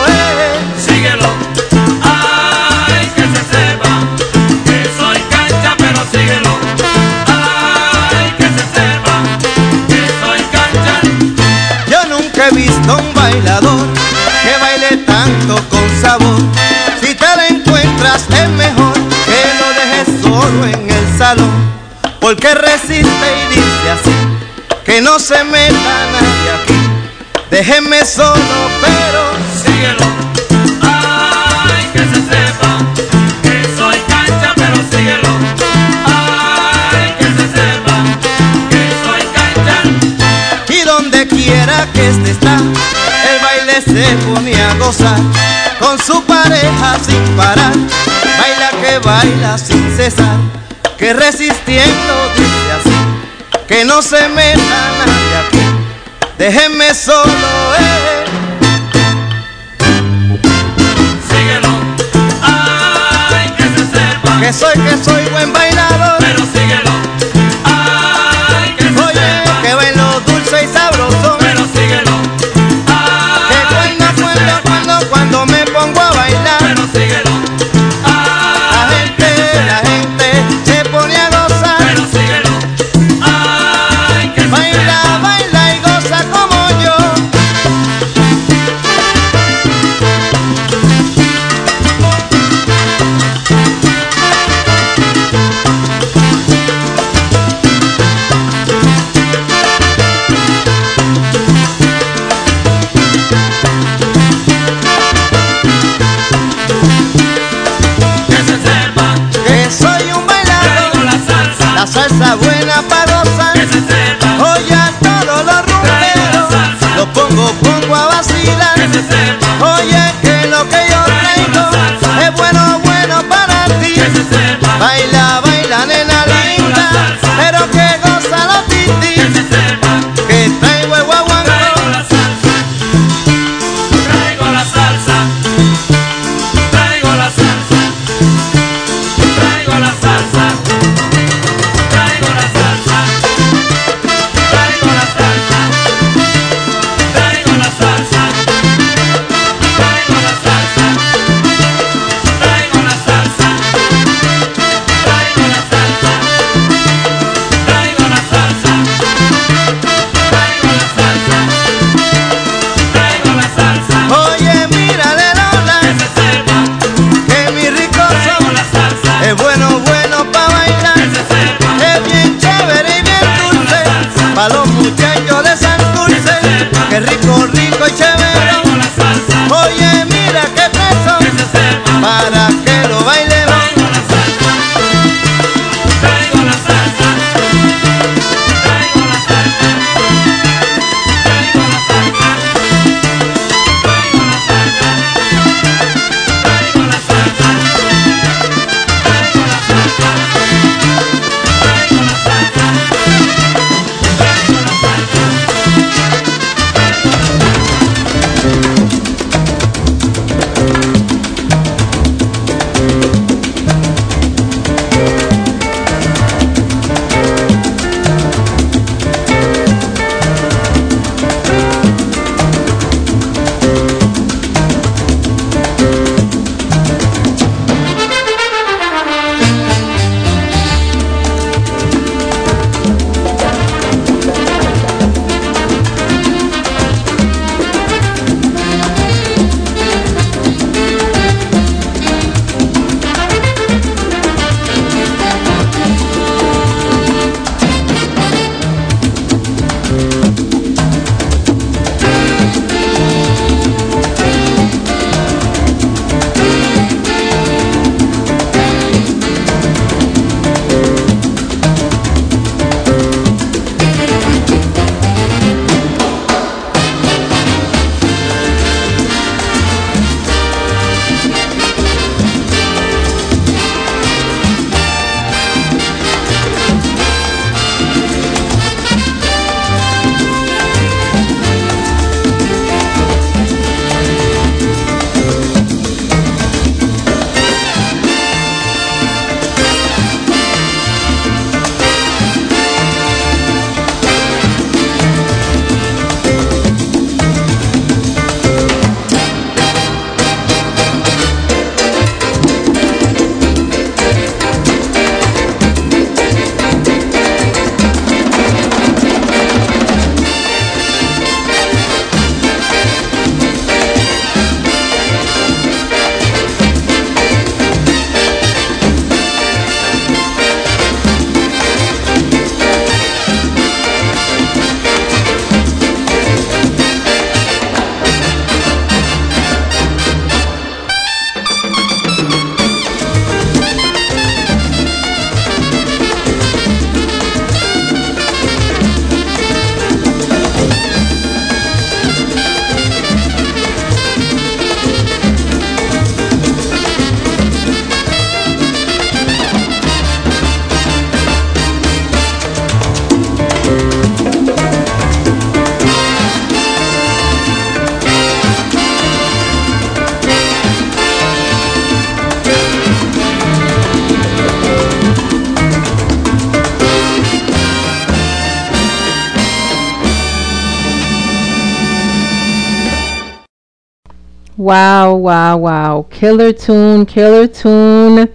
U: eh.
E: Síguelo, ay, que se sepa que soy cancha, pero síguelo, ay, que se sepa que soy cancha.
U: Yo nunca he visto no se meta nadie aquí. Déjenme solo, pero
E: síguelo. Ay, que se sepa que soy cancha, pero síguelo. Ay, que se sepa que soy cancha.
U: Y donde quiera que este está, el baile se pone a gozar con su pareja sin parar. Baila que baila sin cesar, que resistiendo dice no se meta nadie aquí. Déjenme solo, eh.
E: Síguelo. Ay, que se sepa
U: Que soy, que soy buen bailador.
E: pero síguelo. Ay, que se
U: Oye,
E: sepa
U: que bailo dulce y sabroso.
E: pero síguelo.
U: Que
E: Ay,
U: cuando, cuando, cuando, cuando me
E: salsa.
U: Buena para gozar. Oye a todos los rumberos. Los pongo, pongo a vacilar.
C: Wow, wow. Killer tune, killer tune.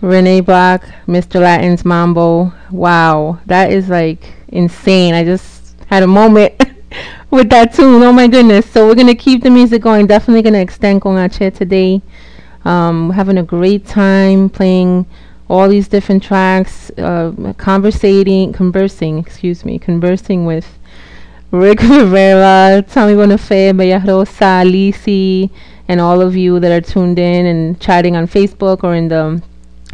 C: Renee Block, Mr. Latin's Mambo. Wow, that is like insane. I just had a moment with that tune. Oh my goodness. So we're going to keep the music going. Definitely going to extend Con H today. Um, having a great time playing all these different tracks, uh, conversating, conversing, excuse me, conversing with Rick Rivera, Tommy Bonafé, Bella Rosa, Lisi, and all of you that are tuned in and chatting on Facebook or in the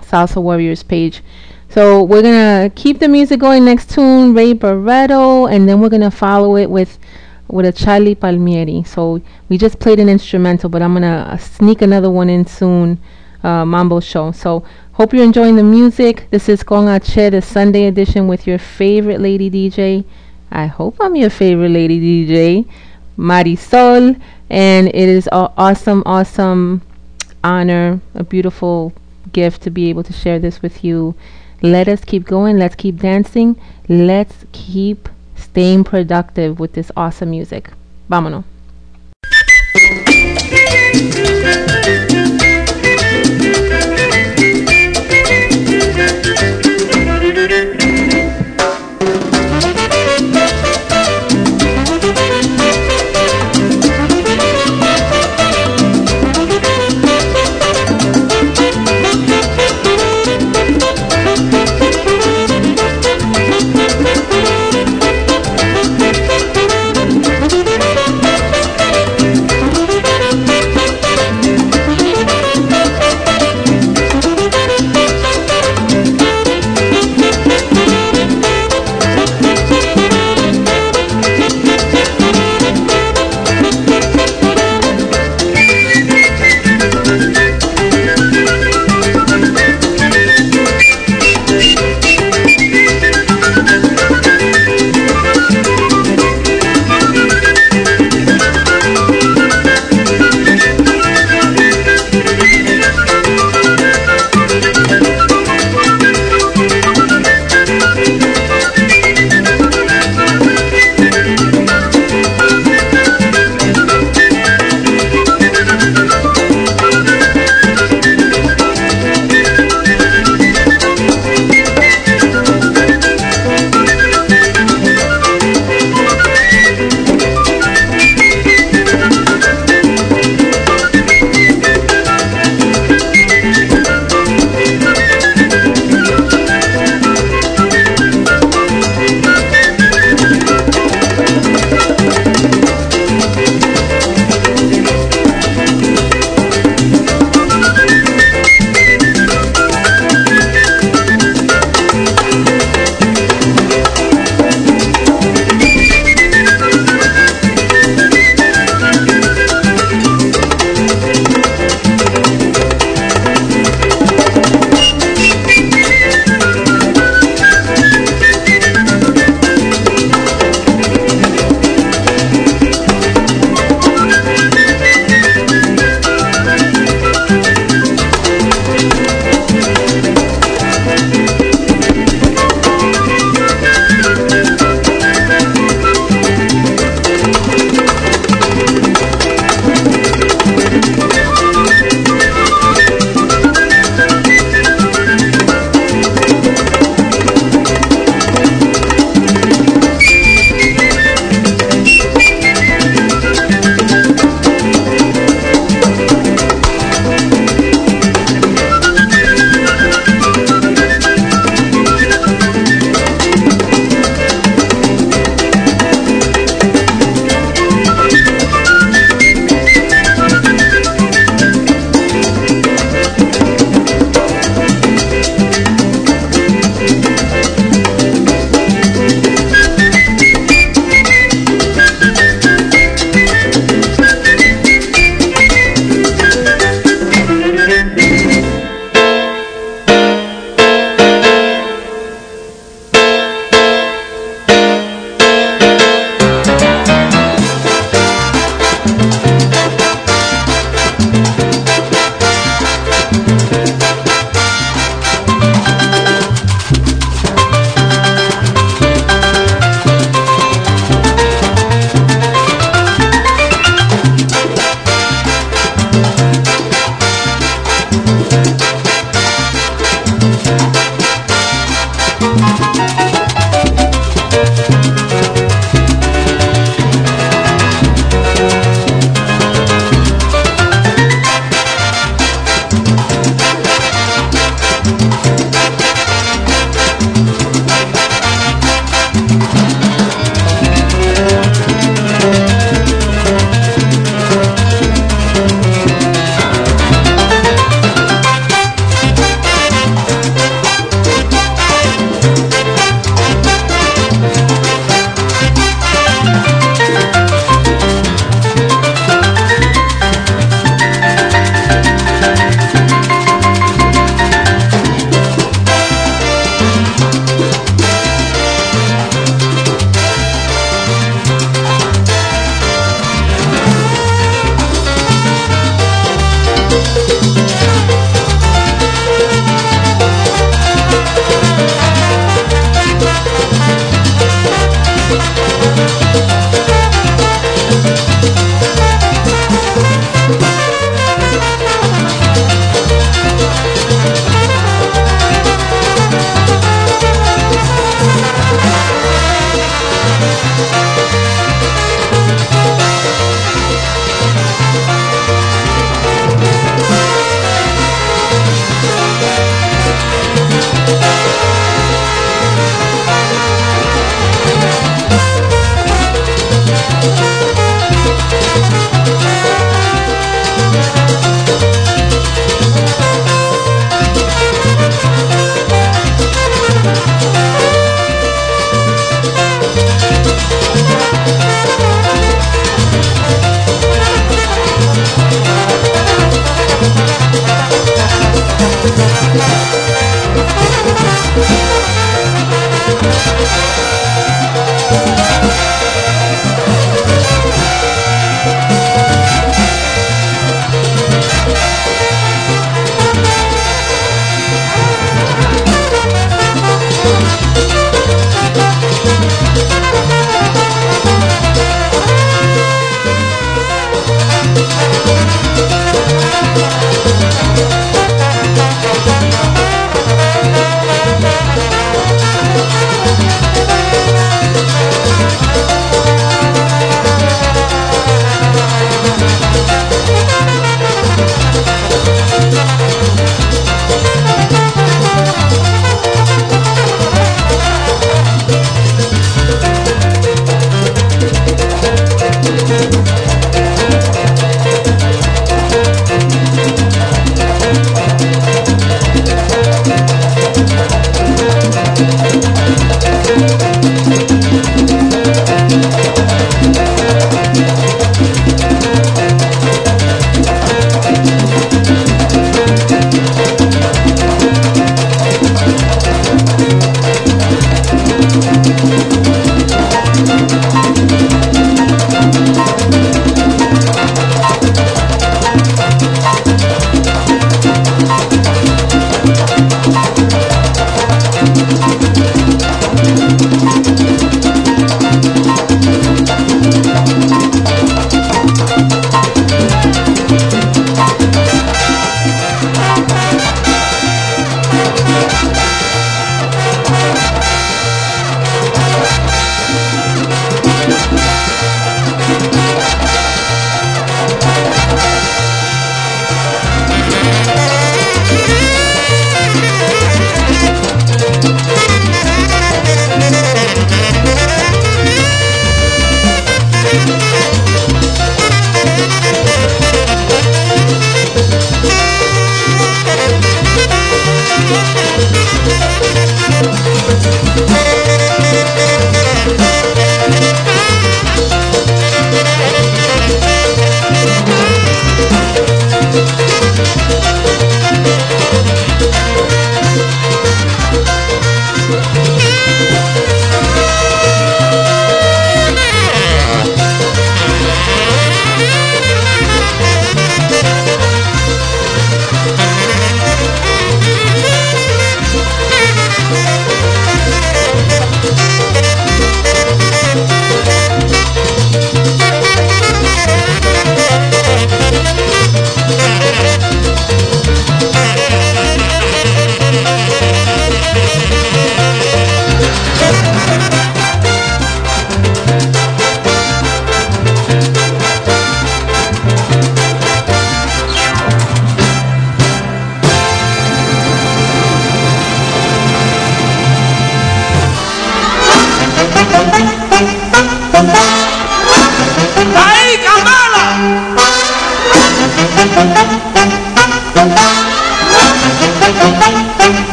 C: Salsa Warriors page. So we're gonna keep the music going. Next tune, Ray Barretto, and then we're gonna follow it with with a Charlie Palmieri. So we just played an instrumental, but I'm gonna uh, sneak another one in soon. Uh, Mambo show. So hope you're enjoying the music. This is Con H, the Sunday edition with your favorite lady DJ. I hope I'm your favorite lady DJ, Marisol, and it is an awesome, awesome honor, a beautiful gift to be able to share this with you. Let us keep going. Let's keep dancing. Let's keep staying productive with this awesome music. Vámonos.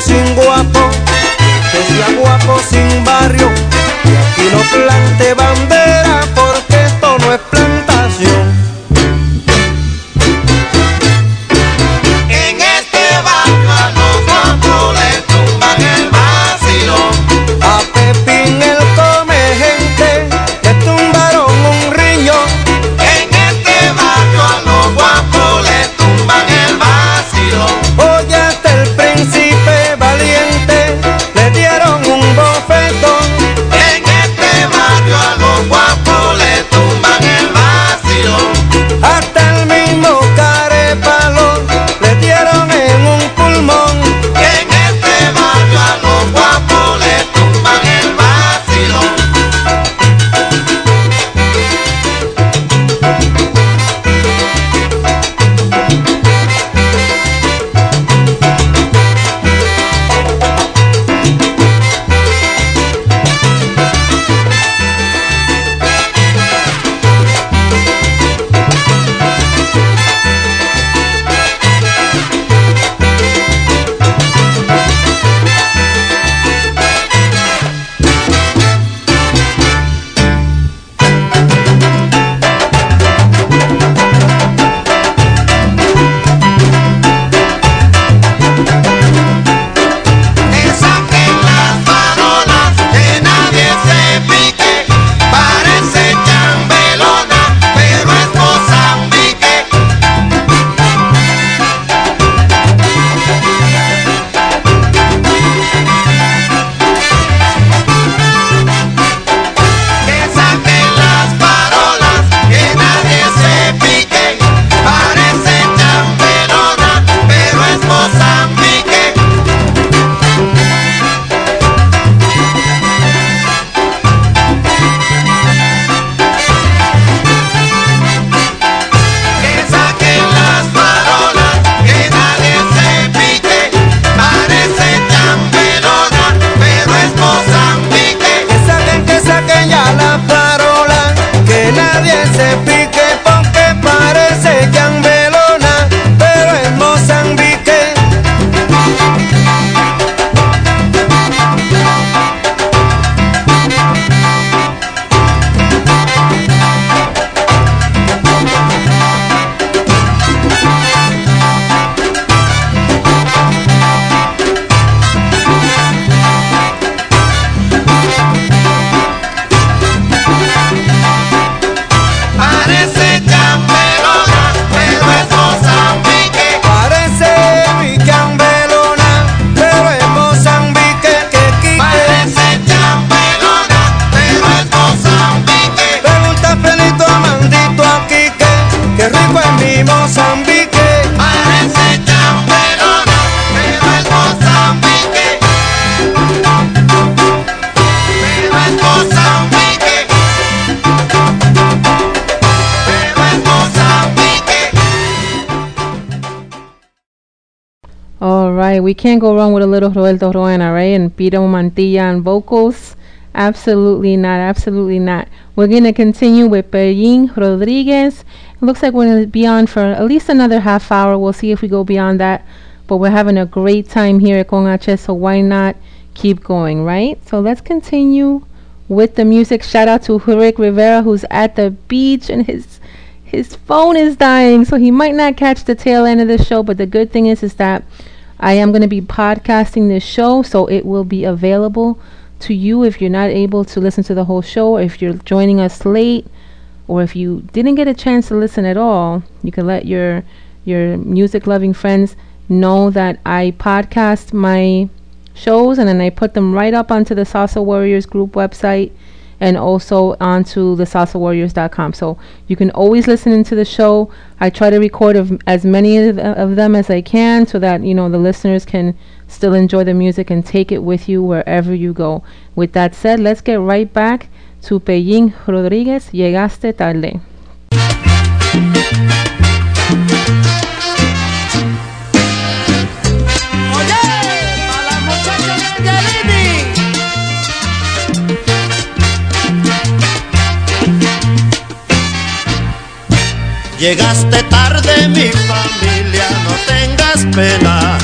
C: 星光 we can't go wrong with a little Roberto Roena, right? And Pito Mantilla on vocals. Absolutely not, absolutely not. We're going to continue with Pellín Rodriguez. It looks like we're going to be on for at least another half hour. We'll see if we go beyond that. But we're having a great time here at Con H, so why not keep going, right? So let's continue with the music. Shout out to Rick Rivera, who's at the beach and his his phone is dying, so he might not catch the tail end of the show. But the good thing is, is that I am going to be podcasting this show, so it will be available to you if you're not able to listen to the whole show, or if you're joining us late, or if you didn't get a chance to listen at all. You can let your your music loving friends know that I podcast my shows and then I put them right up onto the Salsa Warriors group website and also onto the salsawarriors.com. So you can always listen into the show. I try to record of, as many of, of them as I can so that, you know, the listeners can still enjoy the music and take it with you wherever you go. With that said, let's get right back to Pellín Rodríguez, Llegaste Tarde.
T: Llegaste tarde, mi familia, no tengas pena.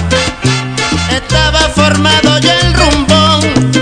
T: Estaba formado ya el rumbón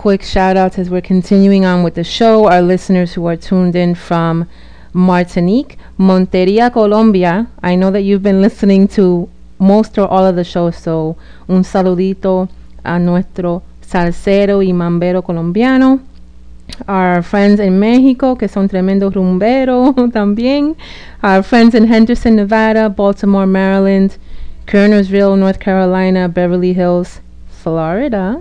C: quick shout outs as we're continuing on with the show. Our listeners who are tuned in from Martinique, Monteria, Colombia. I know that you've been listening to most or all of the shows, so un saludito a nuestro salsero y mambero colombiano. Our friends in Mexico, que son tremendo rumbero también. Our friends in Henderson, Nevada, Baltimore, Maryland, Kernersville, North Carolina, Beverly Hills, Florida.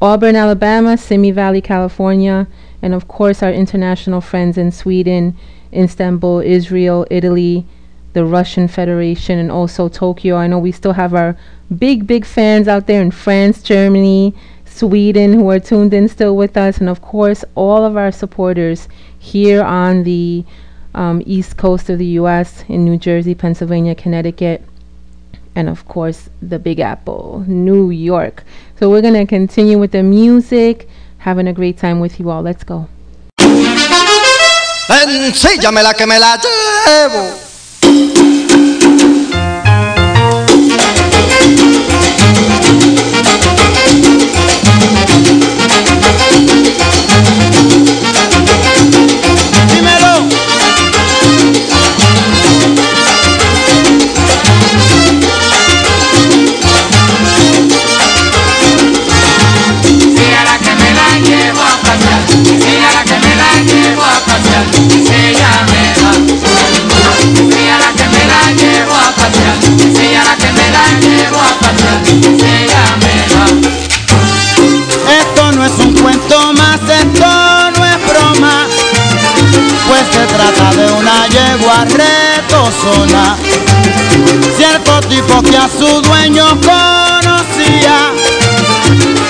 C: Auburn, Alabama, Simi Valley, California, and of course our international friends in Sweden, Istanbul, Israel, Italy, the Russian Federation, and also Tokyo. I know we still have our big, big fans out there in France, Germany, Sweden who are tuned in still with us, and of course all of our supporters here on the um, east coast of the U.S. in New Jersey, Pennsylvania, Connecticut, and of course the Big Apple, New York. So we're gonna continue with the music, having a great time with you all. Let's go.
R: Ensíllamela que me la llevo.
L: Esto no es un cuento más, esto no es broma, pues se trata de una yegua
E: retozona. Cierto tipo que a su dueño conocía,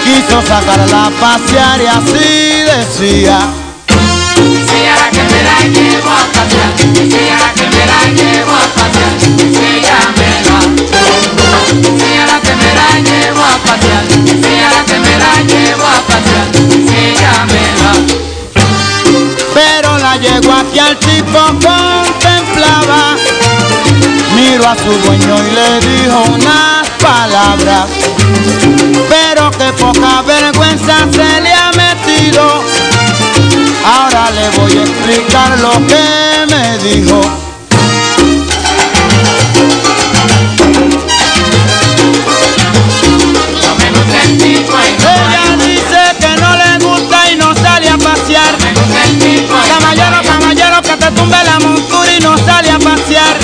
E: quiso sacarla a pasear y así decía.
H: Si a la que me la llevo a pasear, si a la que me la llevo a pasear, si ella me la enséñamela. Señora que me la llevo a pasear, señora que me la a pasear, enséñamela.
E: Pero la yegua que al tipo contemplaba, miró a su dueño y le dijo unas palabras. Pero que poca vergüenza se le ha metido. Ahora le voy a explicar lo que me dijo. Sale a pasear.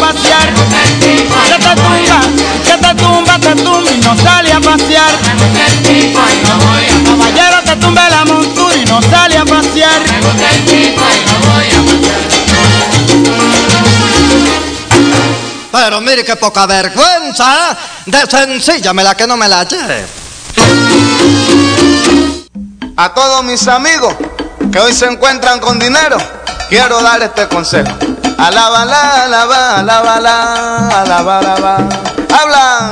E: Pasear. Que te tumba, que te tumba, te tumba y no sale a pasear. Caballero, te tumba la montura y no sale a pasear.
V: Pero mire qué poca vergüenza, de sencilla me la que no me la lleve.
W: A todos mis amigos que hoy se encuentran con dinero, quiero dar este consejo. Alábala, alaba, alábala, alaba, alaba. Habla.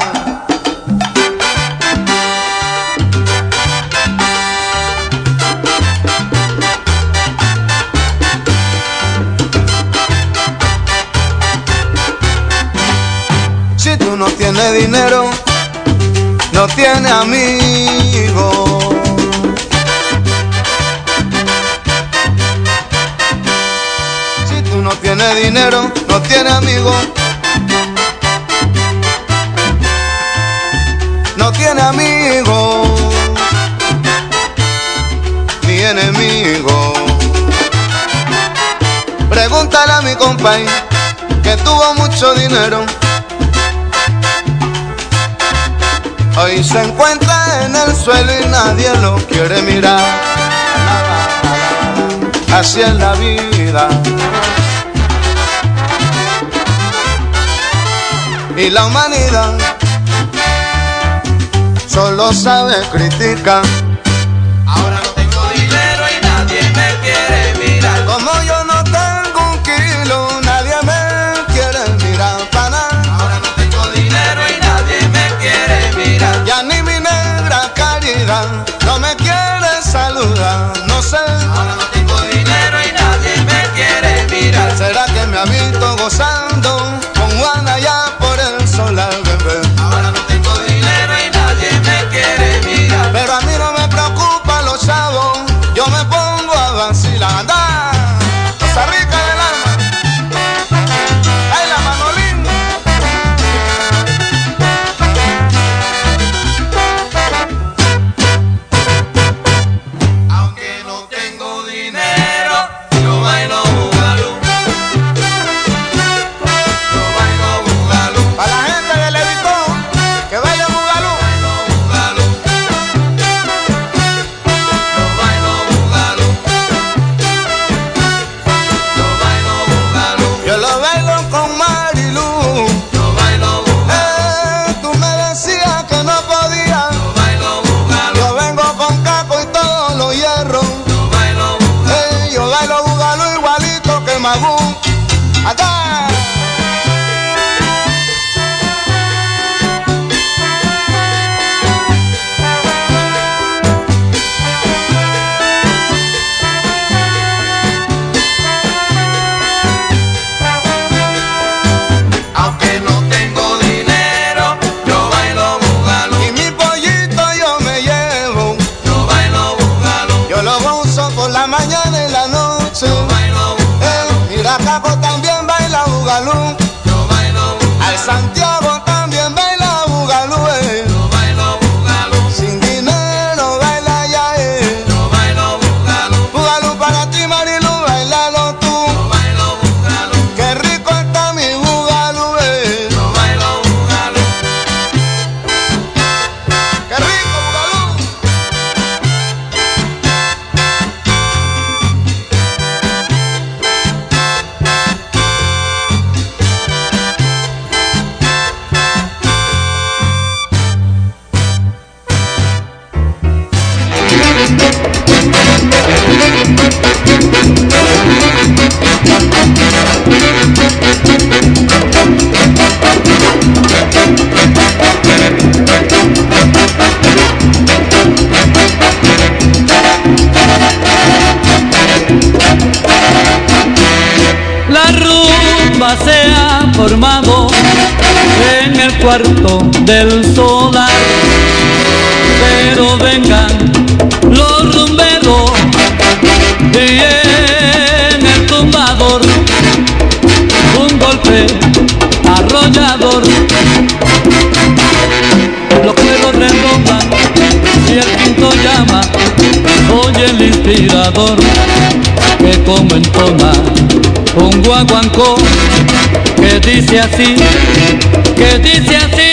W: Si tú no tienes dinero, no tienes amigos. Tienes dinero, no tienes amigos. No tiene amigos, ni enemigo. Pregúntale a mi compay que tuvo mucho dinero. Hoy se encuentra en el suelo y nadie lo quiere mirar. Así es la vida. Y la humanidad solo sabe criticar.
H: Ahora no tengo dinero y nadie me quiere mirar.
W: Como yo no tengo un kilo, nadie me quiere mirar para nada.
H: Ahora no tengo dinero y nadie me quiere mirar.
W: Ya ni mi negra caridad no me quiere saludar, no sé.
H: Ahora no tengo dinero y nadie me quiere mirar.
W: ¿Será que me ha visto gozando dice así, que dice así.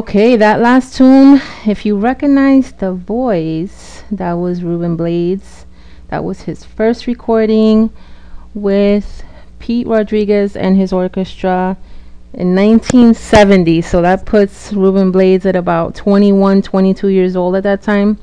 C: Okay, that last tune, if you recognize the voice, that was Ruben Blades. That was his first recording with Pete Rodriguez and his orchestra in 1970. So that puts Ruben Blades at about 21, 22 years old at that time.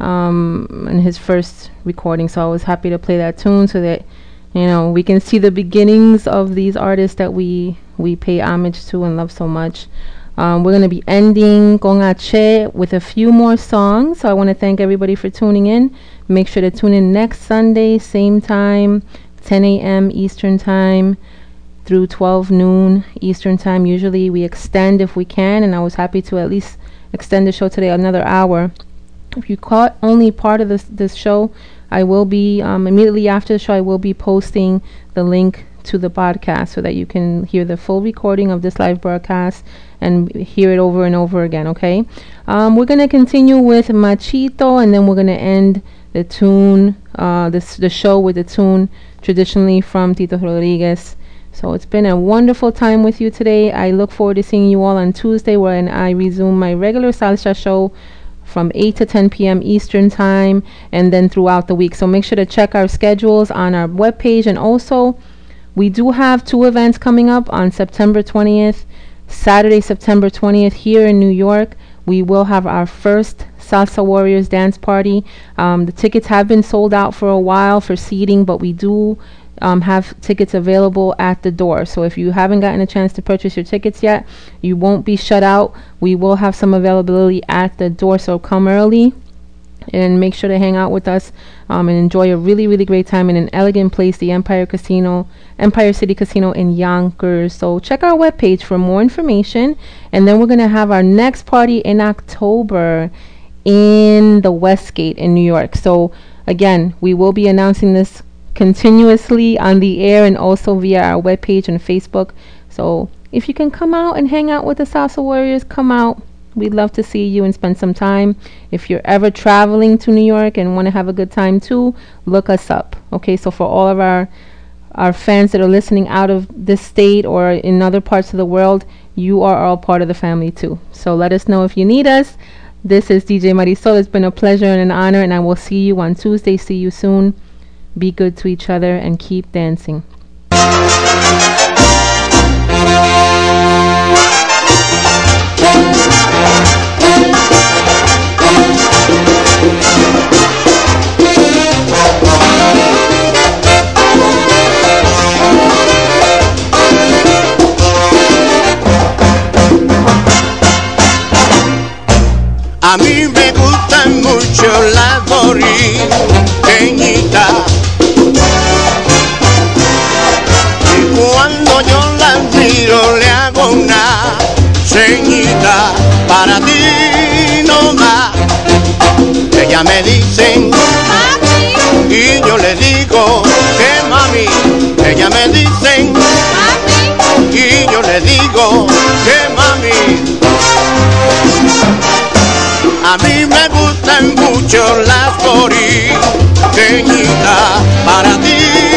C: Um, in his first recording. So I was happy to play that tune so that you know we can see the beginnings of these artists that we we pay homage to and love so much. Um, we're going to be ending Con H with a few more songs. So I want to thank everybody for tuning in. Make sure to tune in next Sunday, same time, 10 a.m. Eastern Time through 12 noon Eastern Time. Usually we extend if we can, and I was happy to at least extend the show today another hour. If you caught only part of this this show, I will be um, immediately after the show. I will be posting the link to the podcast so that you can hear the full recording of this live broadcast and hear it over and over again. Okay, um, we're gonna continue with Machito, and then we're gonna end the tune, uh, this the show with the tune traditionally from Tito Rodriguez. So it's been a wonderful time with you today. I look forward to seeing you all on Tuesday when I resume my regular salsa show from 8 to 10 p.m. Eastern Time and then throughout the week. So make sure to check our schedules on our webpage. And also, we do have two events coming up on September 20th, Saturday, September 20th, here in New York. We will have our first Salsa Warriors dance party. Um, the tickets have been sold out for a while for seating, but we do um, have tickets available at the door. So if you haven't gotten a chance to purchase your tickets yet, you won't be shut out. We will have some availability at the door, so come early and make sure to hang out with us um, and enjoy a really, really great time in an elegant place, the Empire Casino, Empire City Casino in Yonkers. So check our webpage for more information. And then we're going to have our next party in October in the Westgate in New York. So again, we will be announcing this continuously on the air and also via our webpage and Facebook. So if you can come out and hang out with the Salsa Warriors, come out. We'd love to see you and spend some time. If you're ever traveling to New York and want to have a good time too, look us up. Okay, so for all of our our fans that are listening out of this state or in other parts of the world, you are all part of the family too. So let us know if you need us. This is DJ Marisol. It's been a pleasure and an honor, and I will see you on Tuesday. See you soon. Be good to each other and keep dancing.
R: A mí me gustan mucho las boriqueñitas. Y cuando yo las miro le hago una ceñita para ti nomás. Ella me dicen y yo le digo que mami. Ella me dicen y yo le digo A mí me gustan mucho las boriqueñitas para ti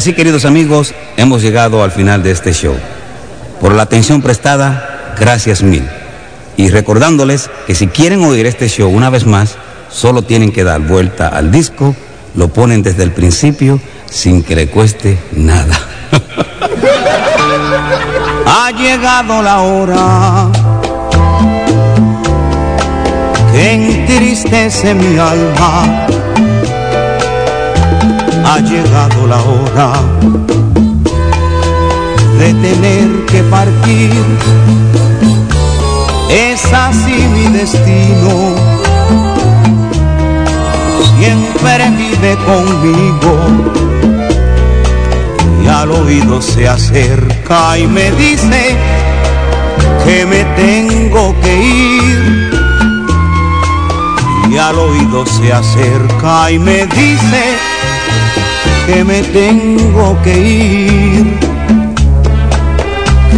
X: así, queridos amigos, hemos llegado al final de este show. Por la atención prestada, gracias mil. Y recordándoles que si quieren oír este show una vez más, solo tienen que dar vuelta al disco, lo ponen desde el principio sin que le cueste nada.
E: Ha llegado la hora que entristece mi alma. Ha llegado la hora de tener que partir. Es así mi destino. Siempre vive conmigo y al oído se acerca y me dice que me tengo que ir. Y al oído se acerca y me dice que me tengo que ir.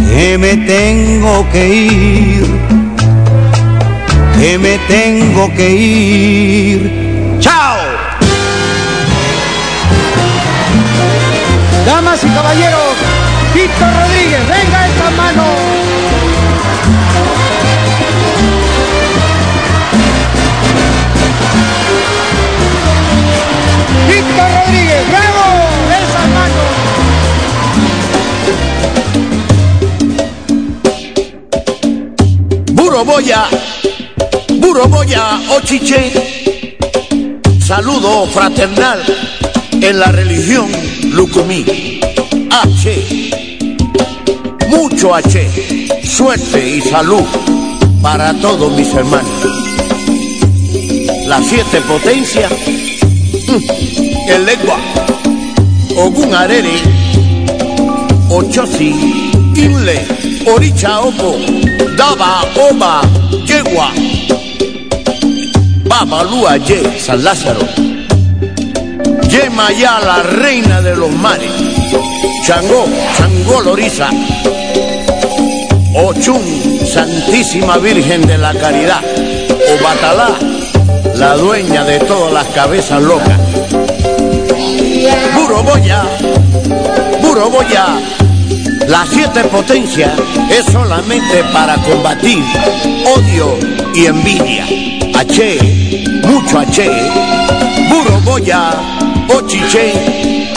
E: Que me tengo que ir. Que me tengo que ir. ¡Chao!
Y: Damas y caballeros,
B: Buroboya, Buroboya Ochiche, saludo fraternal en la religión Lucumí. H, mucho H, suerte y salud para todos mis hermanos. Las siete potencias, mm, el lengua, Ogun Arere, Ochosi, Inle, Oricha Opo, Daba, Oba, Yegua, Babalúa Ye, San Lázaro, Yemaya, la reina de los mares, Changó, Changó Loriza, Ochun, Santísima Virgen de la Caridad, Obatalá, la dueña de todas las cabezas locas. Buroboya, Buroboya, las siete potencias es solamente para combatir odio y envidia. H, mucho H, Buroboya, Ochiche,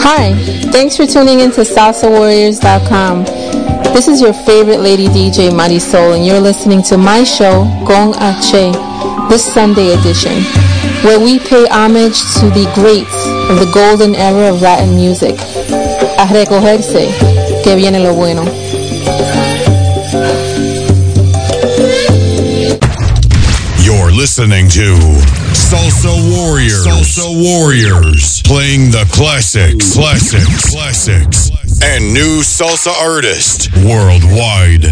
C: Hi, thanks for tuning in to SalsaWarriors.com. This is your favorite lady DJ Marisol, and you're listening to my show, Gong Ache, this Sunday edition, where we pay homage to the greats of the golden era of Latin music. A recogerse, que viene lo bueno.
A: You're listening to Salsa Warriors. Salsa Warriors. Playing the classics, classics, classics, and new salsa artist worldwide.